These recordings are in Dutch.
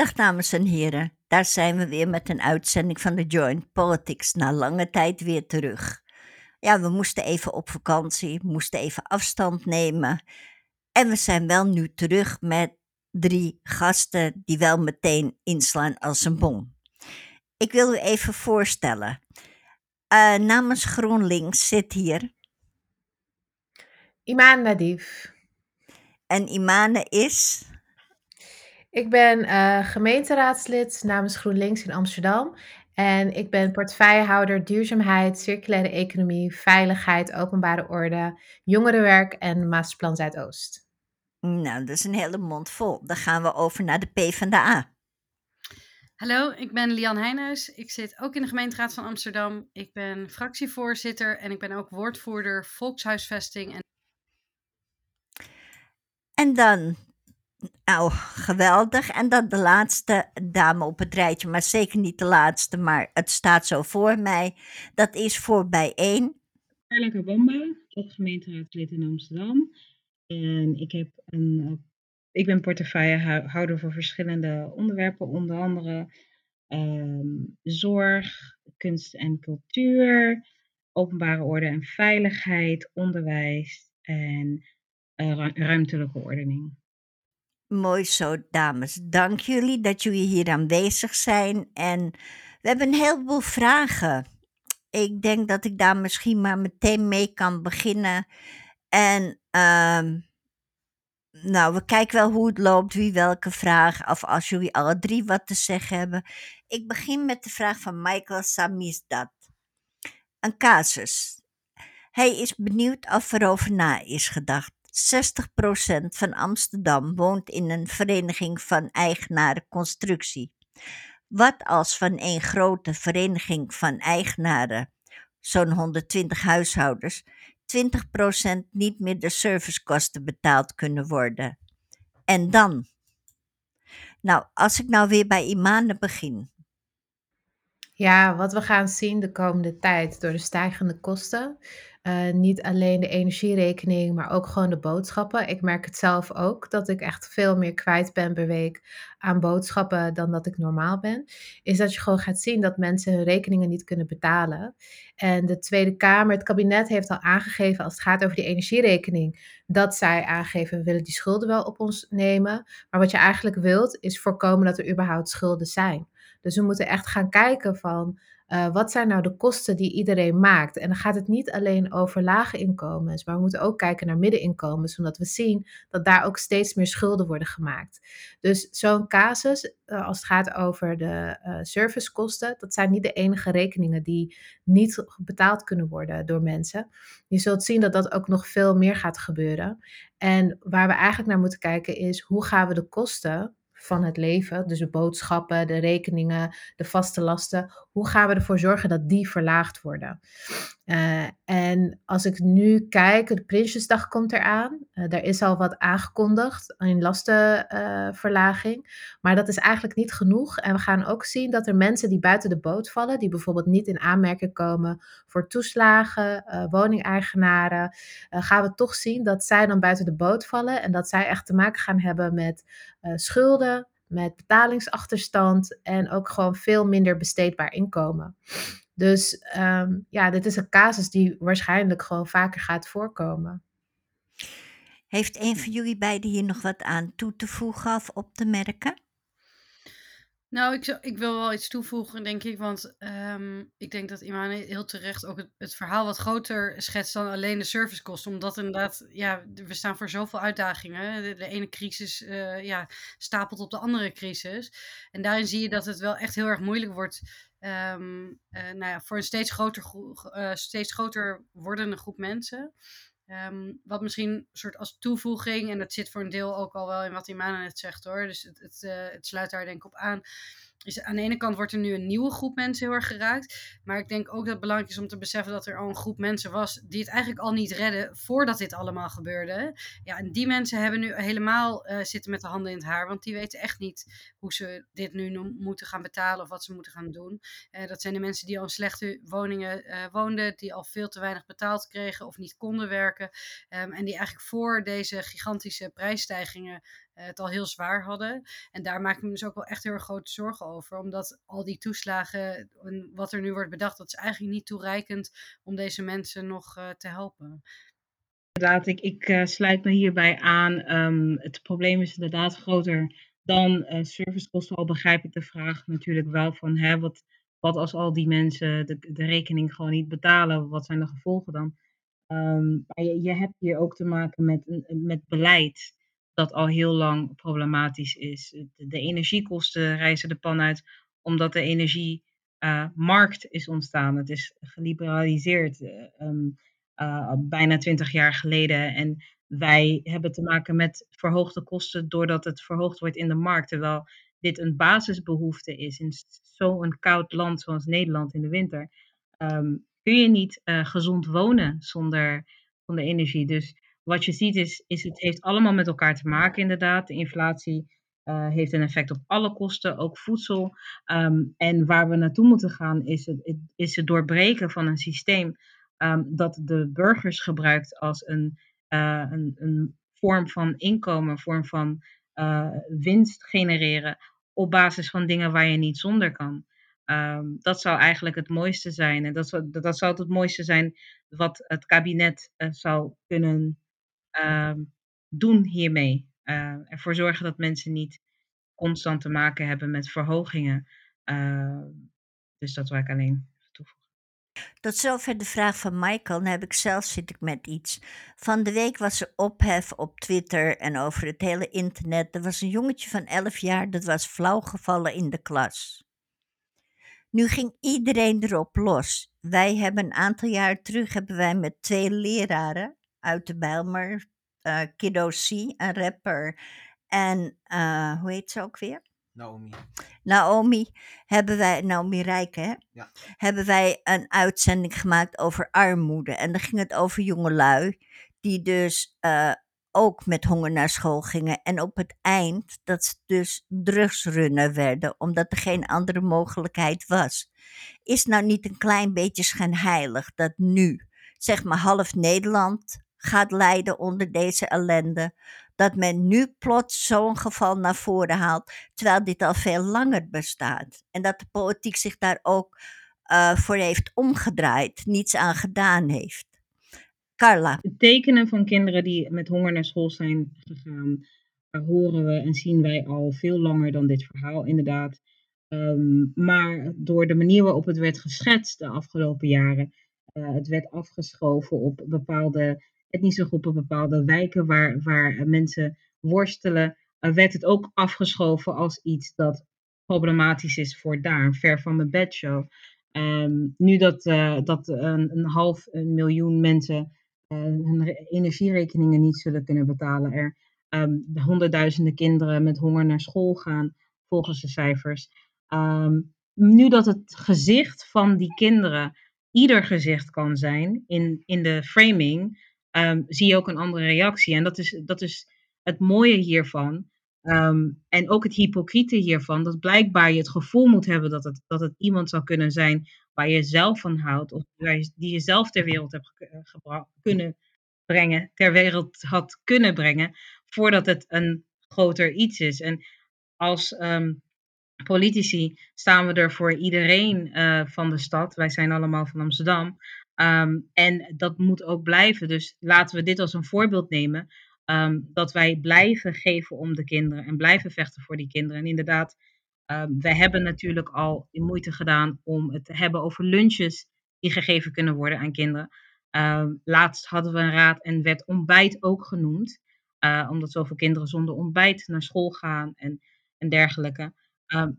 Dag dames en heren, daar zijn we weer met een uitzending van de Joint Politics. Na lange tijd weer terug. Ja, we moesten even op vakantie, moesten even afstand nemen. En we zijn wel nu terug met drie gasten die wel meteen inslaan als een bom. Ik wil u even voorstellen. Uh, namens GroenLinks zit hier. Iman Nadif. En Imane is. Ik ben uh, gemeenteraadslid namens GroenLinks in Amsterdam. En ik ben portefeuillehouder duurzaamheid, circulaire economie, veiligheid, openbare orde, jongerenwerk en Masterplan Zuidoost. Nou, dat is een hele mond vol. Dan gaan we over naar de P van de A. Hallo, ik ben Lian Heijnhuis. Ik zit ook in de gemeenteraad van Amsterdam. Ik ben fractievoorzitter en ik ben ook woordvoerder volkshuisvesting. En, en dan nou, geweldig. En dan de laatste dame op het rijtje, maar zeker niet de laatste, maar het staat zo voor mij. Dat is voor bijeen. Carla Kabamba, ook gemeenteraadslid in Amsterdam. En ik, heb een, eh, ik ben portefeuillehouder voor verschillende onderwerpen, onder andere ehm, zorg, kunst en cultuur, openbare orde en veiligheid, onderwijs en uh, ruimtelijke ordening. Mooi zo, dames. Dank jullie dat jullie hier aanwezig zijn. En we hebben een heleboel vragen. Ik denk dat ik daar misschien maar meteen mee kan beginnen. En uh, nou, we kijken wel hoe het loopt, wie welke vraag, of als jullie alle drie wat te zeggen hebben. Ik begin met de vraag van Michael Samizdat. Een casus. Hij is benieuwd of erover na is gedacht 60% van Amsterdam woont in een vereniging van eigenaren constructie. Wat als van een grote vereniging van eigenaren, zo'n 120 huishoudens, 20% niet meer de servicekosten betaald kunnen worden? En dan? Nou, als ik nou weer bij Imane begin. Ja, wat we gaan zien de komende tijd door de stijgende kosten, uh, niet alleen de energierekening, maar ook gewoon de boodschappen. Ik merk het zelf ook dat ik echt veel meer kwijt ben per week aan boodschappen dan dat ik normaal ben. Is dat je gewoon gaat zien dat mensen hun rekeningen niet kunnen betalen. En de Tweede Kamer, het kabinet heeft al aangegeven als het gaat over die energierekening, dat zij aangeven we willen die schulden wel op ons nemen. Maar wat je eigenlijk wilt is voorkomen dat er überhaupt schulden zijn. Dus we moeten echt gaan kijken van uh, wat zijn nou de kosten die iedereen maakt? En dan gaat het niet alleen over lage inkomens, maar we moeten ook kijken naar middeninkomens, omdat we zien dat daar ook steeds meer schulden worden gemaakt. Dus zo'n casus, uh, als het gaat over de uh, servicekosten, dat zijn niet de enige rekeningen die niet betaald kunnen worden door mensen. Je zult zien dat dat ook nog veel meer gaat gebeuren. En waar we eigenlijk naar moeten kijken is hoe gaan we de kosten van het leven, dus de boodschappen, de rekeningen, de vaste lasten, hoe gaan we ervoor zorgen dat die verlaagd worden? Uh, en als ik nu kijk, de Prinsjesdag komt eraan. Uh, er is al wat aangekondigd in lastenverlaging. Uh, maar dat is eigenlijk niet genoeg. En we gaan ook zien dat er mensen die buiten de boot vallen, die bijvoorbeeld niet in aanmerking komen voor toeslagen, woningeigenaren, gaan we toch zien dat zij dan buiten de boot vallen en dat zij echt te maken gaan hebben met schulden, met betalingsachterstand en ook gewoon veel minder besteedbaar inkomen. Dus um, ja, dit is een casus die waarschijnlijk gewoon vaker gaat voorkomen. Heeft een van jullie beiden hier nog wat aan toe te voegen of op te merken? Nou, ik, ik wil wel iets toevoegen, denk ik. Want um, ik denk dat Imane heel terecht ook het, het, verhaal wat groter schetst dan alleen de servicekosten. Omdat inderdaad, ja, we staan voor zoveel uitdagingen. De, de ene crisis uh, ja, stapelt op de andere crisis. En daarin zie je dat het wel echt heel erg moeilijk wordt um, uh, nou ja, voor een steeds groter, uh, steeds groter wordende groep mensen. Um, wat misschien een soort als toevoeging, en dat zit voor een deel ook al wel in wat Imana net zegt hoor. Dus het, het, uh, het sluit daar denk ik op aan is aan de ene kant wordt er nu een nieuwe groep mensen heel erg geraakt. Maar ik denk ook dat het belangrijk is om te beseffen dat er al een groep mensen was die het eigenlijk al niet redden voordat dit allemaal gebeurde. Ja, en die mensen hebben nu helemaal uh, zitten met de handen in het haar. Want die weten echt niet hoe ze dit nu moeten gaan betalen of wat ze moeten gaan doen. Uh, dat zijn de mensen die al in slechte woningen uh, woonden, die al veel te weinig betaald kregen of niet konden werken. Um, en die eigenlijk voor deze gigantische prijsstijgingen het al heel zwaar hadden. En daar maak ik me dus ook wel echt heel erg grote zorgen over. Omdat al die toeslagen, en wat er nu wordt bedacht, dat is eigenlijk niet toereikend om deze mensen nog te helpen. Inderdaad, ik, ik sluit me hierbij aan. Ehm, het probleem is inderdaad groter dan servicekosten. Al begrijp ik de vraag natuurlijk wel van hè, wat, wat als al die mensen de, de rekening gewoon niet betalen? Wat zijn de gevolgen dan? Ehm, maar je, je, hebt hier ook te maken met, met beleid dat al heel lang problematisch is. De, energiekosten reizen de pan uit omdat de energiemarkt uh, is ontstaan. Het is geliberaliseerd um, uh, bijna twintig jaar geleden. En wij hebben te maken met verhoogde kosten doordat het verhoogd wordt in de markt. Terwijl dit een basisbehoefte is in zo'n koud land zoals Nederland in de winter. Um, kun je niet gezond wonen zonder, zonder energie. Dus wat je ziet is, is het heeft allemaal met elkaar te maken inderdaad. De inflatie uh, heeft een effect op alle kosten, ook voedsel. Um, en waar we naartoe moeten gaan is het, is het doorbreken van een systeem um, dat de burgers gebruikt als een, uh, een, een vorm van inkomen, een vorm van winst genereren op basis van dingen waar je niet zonder kan. Um, dat zou eigenlijk het mooiste zijn. En dat zou, dat zou het mooiste zijn wat het kabinet zou kunnen doen hiermee. Uh, ervoor zorgen dat mensen niet constant te maken hebben met verhogingen. Uh, dus dat wil ik alleen toevoegen. Tot zover de vraag van Michael. Dan heb ik zelf zit ik met iets. Van de week was er ophef op Twitter en over het hele internet. Er was een jongetje van 11 jaar dat was flauwgevallen in de klas. Nu ging iedereen erop los. Wij hebben een aantal jaar terug hebben wij met twee leraren uit de Bijlmer, uh, Kiddo C, een rapper, en uh, hoe heet ze ook weer? Naomi. Naomi, hebben wij, Naomi Rijken, hè? Ja. Hebben wij een uitzending gemaakt over armoede. En dan ging het over jongelui die dus uh, ook met honger naar school gingen. En op het eind dat ze dus drugsrunner werden, omdat er geen andere mogelijkheid was. Is nou niet een klein beetje schijnheilig dat nu, zeg maar half Nederland gaat lijden onder deze ellende, dat men nu plots zo'n geval naar voren haalt, terwijl dit al veel langer bestaat. En dat de politiek zich daar ook uh, voor heeft omgedraaid, niets aan gedaan heeft. Carla. Het tekenen van kinderen die met honger naar school zijn gegaan, horen we en zien wij al veel langer dan dit verhaal, inderdaad. Um, maar door de manier waarop het werd geschetst de afgelopen jaren, uh, het werd afgeschoven op bepaalde etnische groepen, bepaalde wijken waar, waar mensen worstelen, uh, werd het ook afgeschoven als iets dat problematisch is voor daar, ver van mijn bedshow. Um, nu dat, uh, dat een, een half miljoen mensen uh, hun energierekeningen niet zullen kunnen betalen. Er um, honderdduizenden kinderen met honger naar school gaan, volgens de cijfers. Um, nu dat het gezicht van die kinderen ieder gezicht kan zijn in, in de framing, um, zie je ook een andere reactie. En dat is, dat is het mooie hiervan. Um, en ook het hypocriete hiervan, dat blijkbaar je het gevoel moet hebben dat het, dat het iemand zou kunnen zijn waar je zelf van houdt, of die je zelf ter wereld hebt gebracht, kunnen brengen, ter wereld had kunnen brengen, voordat het een groter iets is. En als um, politici staan we er voor iedereen uh, van de stad. Wij zijn allemaal van Amsterdam. Um, en dat moet ook blijven. Dus laten we dit als een voorbeeld nemen. Um, dat wij blijven geven om de kinderen en blijven vechten voor die kinderen. En inderdaad, um, wij hebben natuurlijk al moeite gedaan om het te hebben over lunches die gegeven kunnen worden aan kinderen. Laatst hadden we een raad en werd ontbijt ook genoemd. Uh, omdat zoveel kinderen zonder ontbijt naar school gaan en, dergelijke.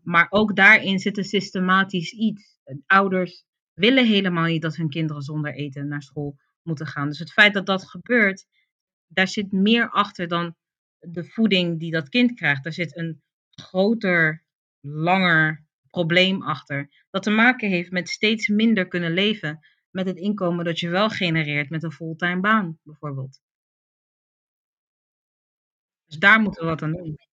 Maar ook daarin zit een systematisch iets. Ouders willen helemaal niet dat hun kinderen zonder eten naar school moeten gaan. Dus het feit dat dat gebeurt, daar zit meer achter dan de voeding die dat kind krijgt. Daar zit een groter, langer probleem achter. Dat te maken heeft met steeds minder kunnen leven met het inkomen dat je wel genereert met een fulltime baan, bijvoorbeeld. Dus daar moeten we wat aan doen.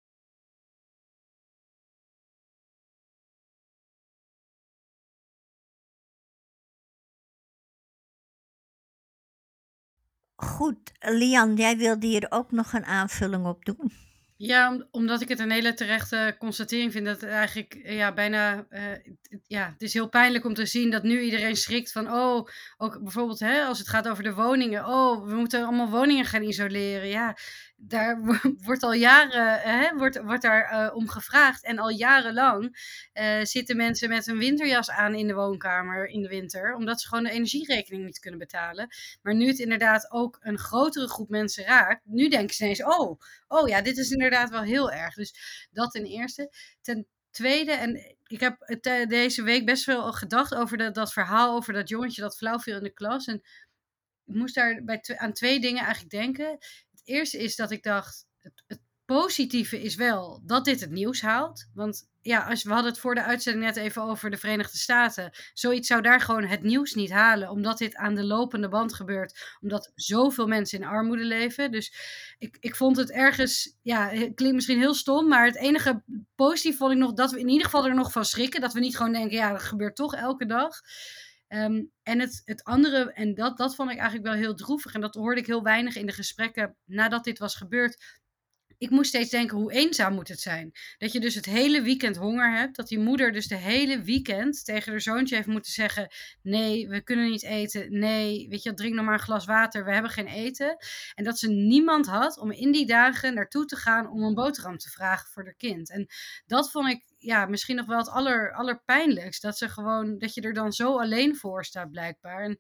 Goed, Lian, jij wilde hier ook nog een aanvulling op doen. Ja, om omdat ik het een hele terechte constatering vind dat eigenlijk, eh, ja, bijna, eh, ja, het is heel pijnlijk om te zien dat nu iedereen schrikt van, oh, ook bijvoorbeeld, hè, als het gaat over de woningen. Oh, we moeten allemaal woningen gaan isoleren. Ja, daar wo wordt al jaren, hè, wordt wordt daar, eh, om gevraagd en al jarenlang, eh, zitten mensen met een winterjas aan in de woonkamer in de winter, omdat ze gewoon de energierekening niet kunnen betalen. Maar nu het inderdaad ook een grotere groep mensen raakt, nu denken ze ineens: "Oh, oh ja, dit is inderdaad wel heel erg." Dus dat ten eerste. Ten tweede, en ik heb het, eh, deze week best wel gedacht over dat verhaal over dat jongetje dat flauw viel in de klas en ik moest daar bij aan 2 dingen eigenlijk denken. Eerste is dat ik dacht, het het positieve is wel dat dit het nieuws haalt. Want ja, als we hadden het voor de uitzending net even over de Verenigde Staten. Zoiets zou daar gewoon het nieuws niet halen, omdat dit aan de lopende band gebeurt. Omdat zoveel mensen in armoede leven. Dus ik, ik vond het ergens, ja, het klinkt misschien heel stom, maar het enige positief vond ik nog dat we in ieder geval er nog van schrikken. Dat we niet gewoon denken, ja, dat gebeurt toch elke dag. Ehm, en het, het andere, en dat, dat vond ik eigenlijk wel heel droevig, en dat hoorde ik heel weinig in de gesprekken nadat dit was gebeurd. Ik moest steeds denken, hoe eenzaam moet het zijn? Dat je dus het hele weekend honger hebt. Dat die moeder dus de hele weekend tegen haar zoontje heeft moeten zeggen: Nee, we kunnen niet eten. Nee, weet je, drink nog maar een glas water. We hebben geen eten. En dat ze niemand had om in die dagen naartoe te gaan om een boterham te vragen voor haar kind. En dat vond ik ja, misschien nog wel het aller, allerpijnlijkst. Dat ze gewoon, dat je er dan zo alleen voor staat, blijkbaar. En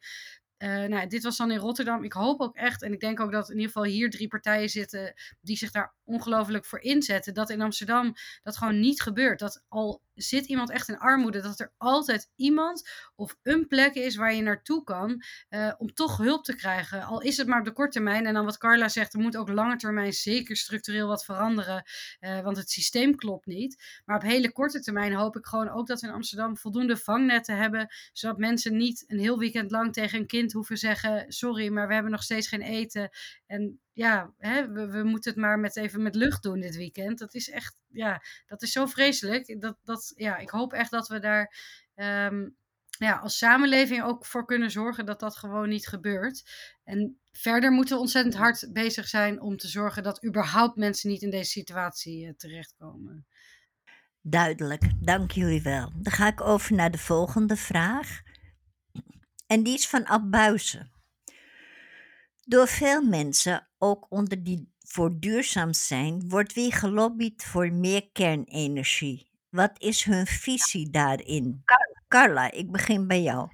uh, nou, dit was dan in Rotterdam. Ik hoop ook echt, en ik denk ook dat in ieder geval hier drie partijen zitten die zich daar ongelooflijk voor inzetten. Dat in Amsterdam dat gewoon niet gebeurt. Dat al zit iemand echt in armoede, dat er altijd iemand of een plek is waar je naartoe kan uh, om toch hulp te krijgen. Al is het maar op de korte termijn. En dan wat Carla zegt, er moet ook lange termijn zeker structureel wat veranderen, uh, want het systeem klopt niet. Maar op hele korte termijn hoop ik gewoon ook dat we in Amsterdam voldoende vangnetten hebben, zodat mensen niet een heel weekend lang tegen een kind hoeven zeggen: sorry, maar we hebben nog steeds geen eten. En ja, hè, we, we, moeten het maar met even met lucht doen dit weekend. Dat is echt, ja, dat is zo vreselijk. Dat, dat, ja, ik hoop echt dat we daar um, ja, als samenleving ook voor kunnen zorgen dat dat gewoon niet gebeurt. En verder moeten we ontzettend hard bezig zijn om te zorgen dat überhaupt mensen niet in deze situatie uh, terechtkomen. Duidelijk, dank jullie wel. Dan ga ik over naar de volgende vraag. En die is van Ab Buizen. Door veel mensen, ook onder die voor duurzaam zijn, wordt weer gelobbyd voor meer kernenergie. Wat is hun visie daarin? Carla, ik begin bij jou.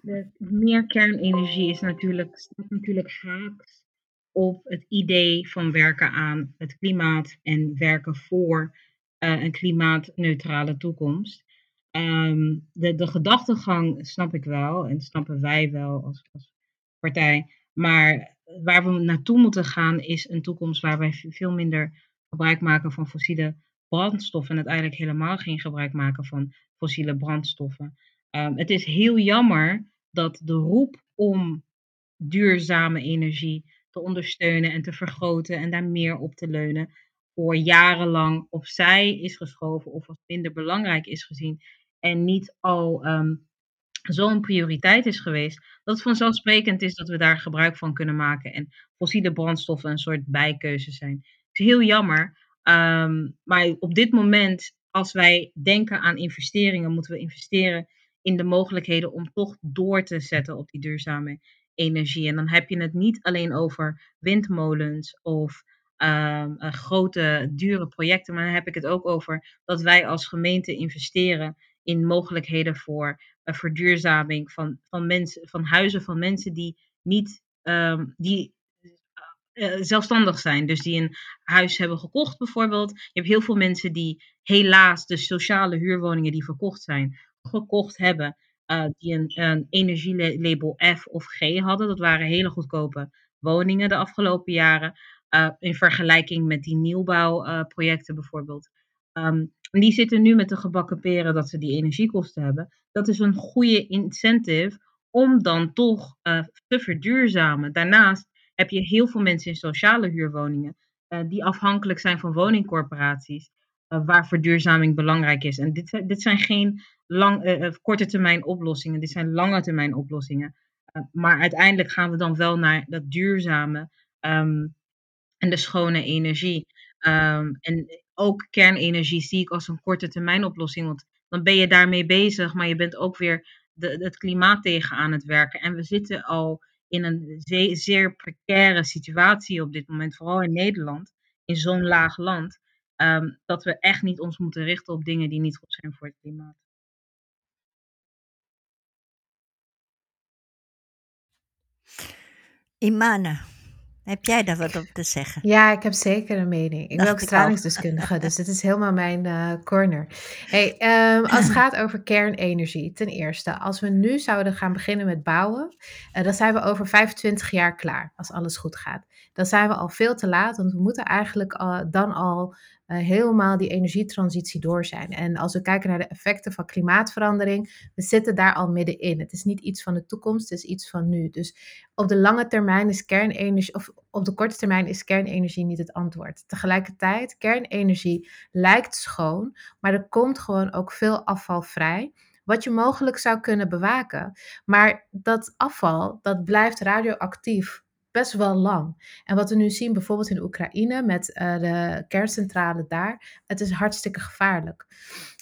De meer kernenergie is natuurlijk, staat natuurlijk haaks op het idee van werken aan het klimaat en werken voor uh, een klimaatneutrale toekomst. Um, de, de gedachtegang snap ik wel en snappen wij wel als, als partij. Maar waar we naartoe moeten gaan is een toekomst waar wij veel minder gebruik maken van fossiele brandstoffen en uiteindelijk helemaal geen gebruik maken van fossiele brandstoffen. Um, het is heel jammer dat de roep om duurzame energie te ondersteunen en te vergroten en daar meer op te leunen, voor jarenlang opzij is geschoven of als minder belangrijk is gezien en niet al um, zo'n prioriteit is geweest, dat het vanzelfsprekend is dat we daar gebruik van kunnen maken en fossiele brandstoffen een soort bijkeuze zijn. Het is heel jammer, um, maar op dit moment, als wij denken aan investeringen, moeten we investeren in de mogelijkheden om toch door te zetten op die duurzame energie. En dan heb je het niet alleen over windmolens of um, grote, dure projecten, maar dan heb ik het ook over dat wij als gemeente investeren in mogelijkheden voor verduurzaming van, van, mensen, van huizen van mensen die niet um, die, uh, zelfstandig zijn. Dus die een huis hebben gekocht bijvoorbeeld. Je hebt heel veel mensen die helaas de sociale huurwoningen die verkocht zijn, gekocht hebben. Uh, die een, een energielabel F of G hadden. Dat waren hele goedkope woningen de afgelopen jaren. In vergelijking met die nieuwbouwprojecten bijvoorbeeld. Um, die zitten nu met de gebakken peren dat ze die energiekosten hebben. Dat is een goede incentive om dan toch uh, te verduurzamen. Daarnaast heb je heel veel mensen in sociale huurwoningen uh, die afhankelijk zijn van woningcorporaties, uh, waar verduurzaming belangrijk is. En dit, dit zijn geen lang, korte termijn oplossingen, dit zijn lange termijn oplossingen. maar uiteindelijk gaan we dan wel naar dat duurzame um, en de schone energie. Ehm, en ook kernenergie zie ik als een korte termijn oplossing, want dan ben je daarmee bezig, maar je bent ook weer de, het klimaat tegen aan het werken. En we zitten al in een zeer, zeer precaire situatie op dit moment, vooral in Nederland, in zo'n laag land, ehm, dat we echt niet ons moeten richten op dingen die niet goed zijn voor het klimaat. Imane, heb jij daar wat op te zeggen? Ja, ik heb zeker een mening. Ik ben ook stralingsdeskundige, dus dit is helemaal mijn uh, corner. Hey, um, als het gaat over kernenergie, ten eerste, als we nu zouden gaan beginnen met bouwen, uh, dan zijn we over 25 jaar klaar, als alles goed gaat. Dan zijn we al veel te laat, want we moeten eigenlijk al, dan al helemaal die energietransitie door zijn. En als we kijken naar de effecten van klimaatverandering, we zitten daar al middenin. Het is niet iets van de toekomst, het is iets van nu. Dus op de lange termijn is kernenergie, of op de korte termijn is kernenergie niet het antwoord. Tegelijkertijd, kernenergie lijkt schoon, maar er komt gewoon ook veel afval vrij wat je mogelijk zou kunnen bewaken. Maar dat afval, dat blijft radioactief best wel lang. En wat we nu zien, bijvoorbeeld in Oekraïne met uh, de kerncentrale daar, het is hartstikke gevaarlijk.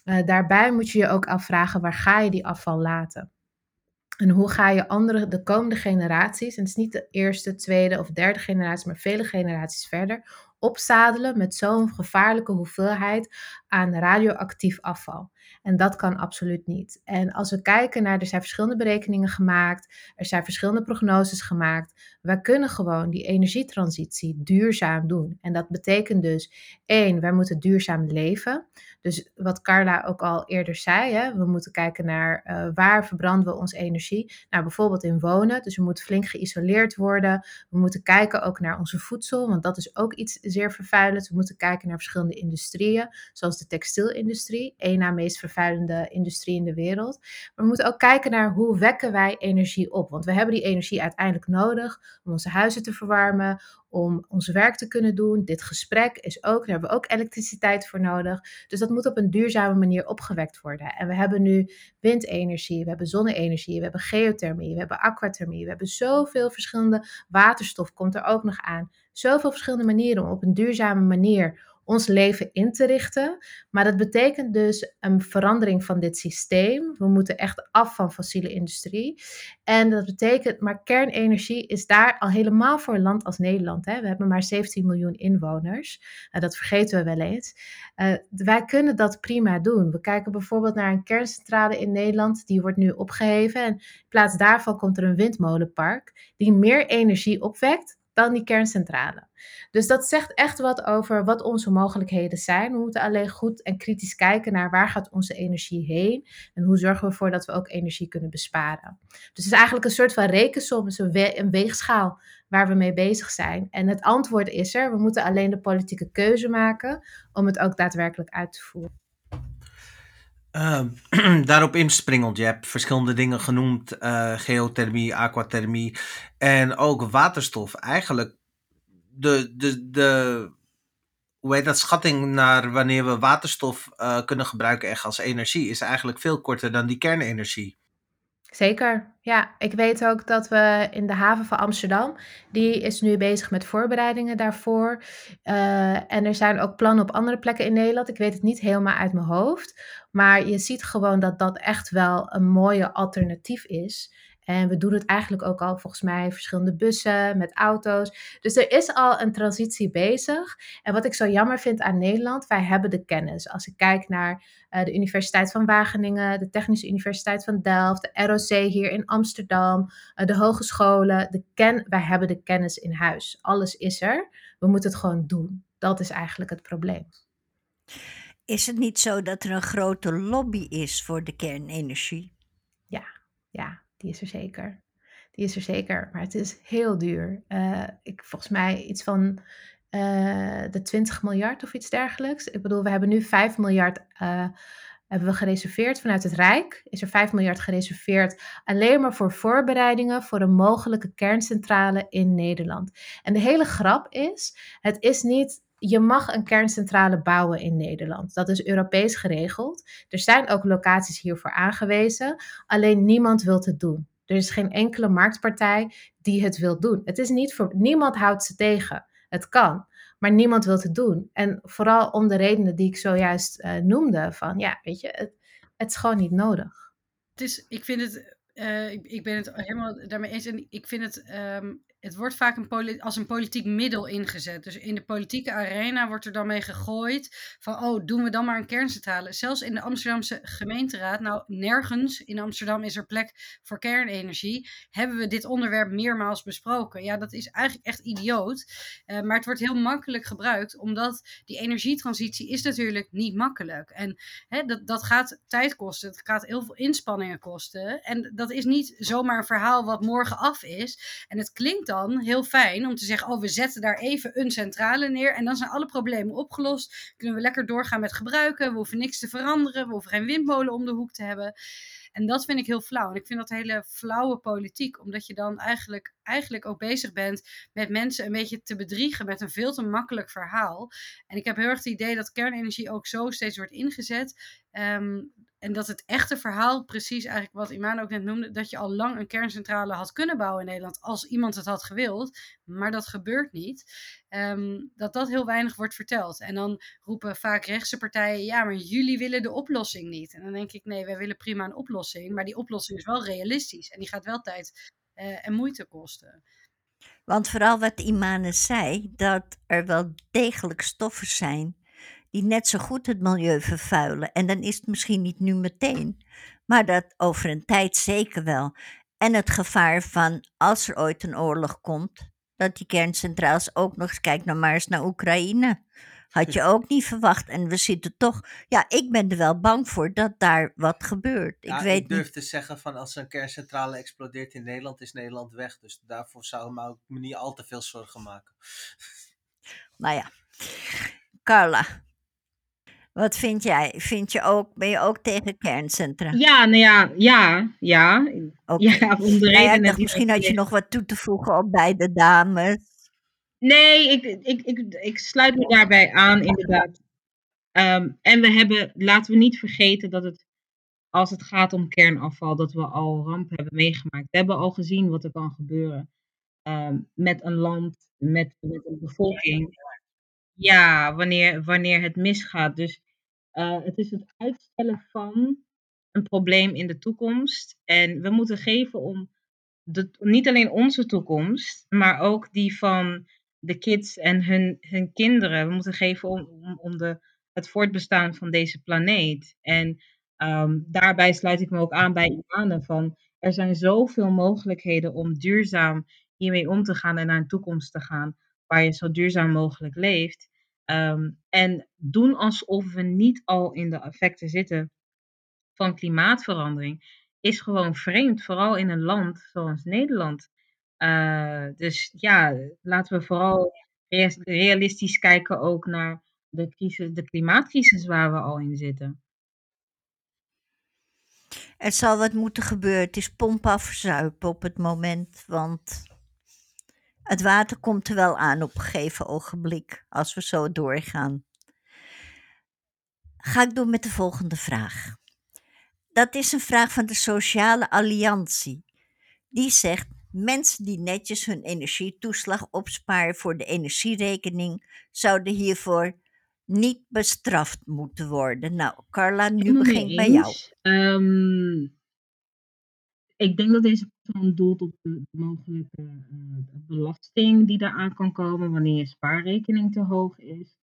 Uh, daarbij moet je je ook afvragen, waar ga je die afval laten? En hoe ga je andere, de komende generaties, en het is niet de eerste, tweede of derde generatie, maar vele generaties verder, opzadelen met zo'n gevaarlijke hoeveelheid aan radioactief afval. En dat kan absoluut niet. En als we kijken naar, er zijn verschillende berekeningen gemaakt, er zijn verschillende prognoses gemaakt. Wij kunnen gewoon die energietransitie duurzaam doen. En dat betekent dus, één, wij moeten duurzaam leven. Dus wat Carla ook al eerder zei, hè, we moeten kijken naar uh, waar verbranden we onze energie. Nou, bijvoorbeeld in wonen. Dus we moeten flink geïsoleerd worden. We moeten kijken ook naar onze voedsel, want dat is ook iets zeer vervuilend. We moeten kijken naar verschillende industrieën, zoals de textielindustrie, één na meest vervuilende industrie in de wereld. Maar we moeten ook kijken naar hoe wekken wij energie op. Want we hebben die energie uiteindelijk nodig om onze huizen te verwarmen, om ons werk te kunnen doen. Dit gesprek is ook, daar hebben we ook elektriciteit voor nodig. Dus dat moet op een duurzame manier opgewekt worden. En we hebben nu windenergie, we hebben zonne-energie, we hebben geothermie, we hebben aquathermie, we hebben zoveel verschillende waterstof komt er ook nog aan. Zoveel verschillende manieren om op een duurzame manier ons leven in te richten. Maar dat betekent dus een verandering van dit systeem. We moeten echt af van fossiele industrie. En dat betekent, maar kernenergie is daar al helemaal voor een land als Nederland. Hè. We hebben maar 17 miljoen inwoners. Uh, dat vergeten we wel eens. Uh, wij kunnen dat prima doen. We kijken bijvoorbeeld naar een kerncentrale in Nederland. Die wordt nu opgeheven. En in plaats daarvan komt er een windmolenpark. Die meer energie opwekt dan die kerncentrale. Dus dat zegt echt wat over wat onze mogelijkheden zijn. We moeten alleen goed en kritisch kijken naar waar gaat onze energie heen en hoe zorgen we ervoor dat we ook energie kunnen besparen. Dus het is eigenlijk een soort van rekensom, een, een weegschaal waar we mee bezig zijn. En het antwoord is er. We moeten alleen de politieke keuze maken om het ook daadwerkelijk uit te voeren. Uh, daarop inspringend, je hebt verschillende dingen genoemd: uh, geothermie, aquathermie en ook waterstof. Eigenlijk de, de, de hoe heet dat, schatting naar wanneer we waterstof uh, kunnen gebruiken echt als energie is eigenlijk veel korter dan die kernenergie. Zeker, ja. Ik weet ook dat we in de haven van Amsterdam, die is nu bezig met voorbereidingen daarvoor. Uh, en er zijn ook plannen op andere plekken in Nederland. Ik weet het niet helemaal uit mijn hoofd. Maar je ziet gewoon dat dat echt wel een mooie alternatief is. En we doen het eigenlijk ook al volgens mij verschillende bussen met auto's. Dus er is al een transitie bezig. En wat ik zo jammer vind aan Nederland, wij hebben de kennis. Als ik kijk naar uh, de Universiteit van Wageningen, de Technische Universiteit van Delft, de ROC hier in Amsterdam, uh, de hogescholen. De ken wij hebben de kennis in huis. Alles is er. We moeten het gewoon doen. Dat is eigenlijk het probleem. Is het niet zo dat er een grote lobby is voor de kernenergie? Ja, ja, die is er zeker. Die is er zeker, maar het is heel duur. Uh, ik, volgens mij iets van uh, de 20 miljard of iets dergelijks. Ik bedoel, we hebben nu 5 miljard uh, hebben we gereserveerd vanuit het Rijk. Is er 5 miljard gereserveerd alleen maar voor voorbereidingen voor een mogelijke kerncentrale in Nederland. En de hele grap is, het is niet je mag een kerncentrale bouwen in Nederland. Dat is Europees geregeld. Er zijn ook locaties hiervoor aangewezen. Alleen niemand wil het doen. Er is geen enkele marktpartij die het wil doen. Het is niet voor niemand houdt ze tegen. Het kan. maar niemand wil het doen. En vooral om de redenen die ik zojuist uh, noemde, van ja, weet je, het, het is gewoon niet nodig. Het is, ik vind het, uh, ik, ben het helemaal daarmee eens en ik vind het um, het wordt vaak een als een politiek middel ingezet. Dus in de politieke arena wordt er dan mee gegooid van, oh, doen we dan maar een kerncentrale. Zelfs in de Amsterdamse gemeenteraad, nou nergens in Amsterdam is er plek voor kernenergie, hebben we dit onderwerp meermaals besproken. Ja, dat is eigenlijk echt idioot. Uh, maar het wordt heel makkelijk gebruikt, omdat die energietransitie is natuurlijk niet makkelijk. En hè, dat, dat gaat tijd kosten, het gaat heel veel inspanningen kosten. En dat is niet zomaar een verhaal wat morgen af is. En het klinkt dan heel fijn om te zeggen: Oh, we zetten daar even een centrale neer. En dan zijn alle problemen opgelost. Kunnen we lekker doorgaan met gebruiken. We hoeven niks te veranderen. We hoeven geen windmolen om de hoek te hebben. En dat vind ik heel flauw. En ik vind dat hele flauwe politiek, omdat je dan eigenlijk, eigenlijk ook bezig bent met mensen een beetje te bedriegen met een veel te makkelijk verhaal. En ik heb heel erg het idee dat kernenergie ook zo steeds wordt ingezet. Ehm, en dat het echte verhaal, precies eigenlijk wat Iman ook net noemde, dat je al lang een kerncentrale had kunnen bouwen in Nederland als iemand het had gewild, maar dat gebeurt niet. Ehm, dat dat heel weinig wordt verteld. En dan roepen vaak rechtse partijen, ja, maar jullie willen de oplossing niet. En dan denk ik, nee, wij willen prima een oplossing, maar die oplossing is wel realistisch en die gaat wel tijd en moeite kosten. Want vooral wat Imane zei, dat er wel degelijk stoffen zijn die net zo goed het milieu vervuilen. En dan is het misschien niet nu meteen, maar dat over een tijd zeker wel. En het gevaar van als er ooit een oorlog komt, dat die kerncentrales ook nog eens, kijk nou maar eens naar Oekraïne. Had je ook niet verwacht. En we zitten toch, ja, ik ben er wel bang voor dat daar wat gebeurt. Ja, ik, weet ik durf niet. te zeggen van als een kerncentrale explodeert in Nederland, is Nederland weg. Dus daarvoor zou ik me niet al te veel zorgen maken. Nou ja, Carla, wat vind jij? Vind je ook, ben je ook tegen kerncentra? Ja, nou ja, ja, ja. Ja, om de Nou ja, misschien dat had je je... nog wat toe te voegen op beide dames. Nee, ik, ik, ik, ik sluit me daarbij aan, inderdaad. Ehm, en we hebben, laten we niet vergeten dat het, als het gaat om kernafval, dat we al ramp hebben meegemaakt. We hebben al gezien wat er kan gebeuren ehm, met een land, met, met een bevolking. Ja, wanneer, wanneer het misgaat. Dus uh, het is het uitstellen van een probleem in de toekomst. En we moeten geven om de, niet alleen onze toekomst, maar ook die van de kids en hun, hun kinderen. We moeten geven om, om, om de, het voortbestaan van deze planeet. En um, daarbij sluit ik me ook aan bij Imane van er zijn zoveel mogelijkheden om duurzaam hiermee om te gaan en naar een toekomst te gaan waar je zo duurzaam mogelijk leeft. Um, en doen alsof we niet al in de effecten zitten van klimaatverandering, is gewoon vreemd, vooral in een land zoals Nederland. Uh, dus ja, laten we vooral realistisch kijken ook naar de, crisis, de klimaatcrisis waar we al in zitten. Er zal wat moeten gebeuren. Het is pomp afzuipen op het moment, want het water komt er wel aan op een gegeven ogenblik, als we zo doorgaan. Ga ik door met de volgende vraag. Dat is een vraag van de Sociale Alliantie. Die zegt: mensen die netjes hun energietoeslag opsparen voor de energierekening, zouden hiervoor niet bestraft moeten worden. Nou, Carla, nu Helemaal mee begin ik bij jou. eens. Ehm, ik denk dat deze persoon doelt op de mogelijke eh, belasting die eraan kan komen wanneer je spaarrekening te hoog is.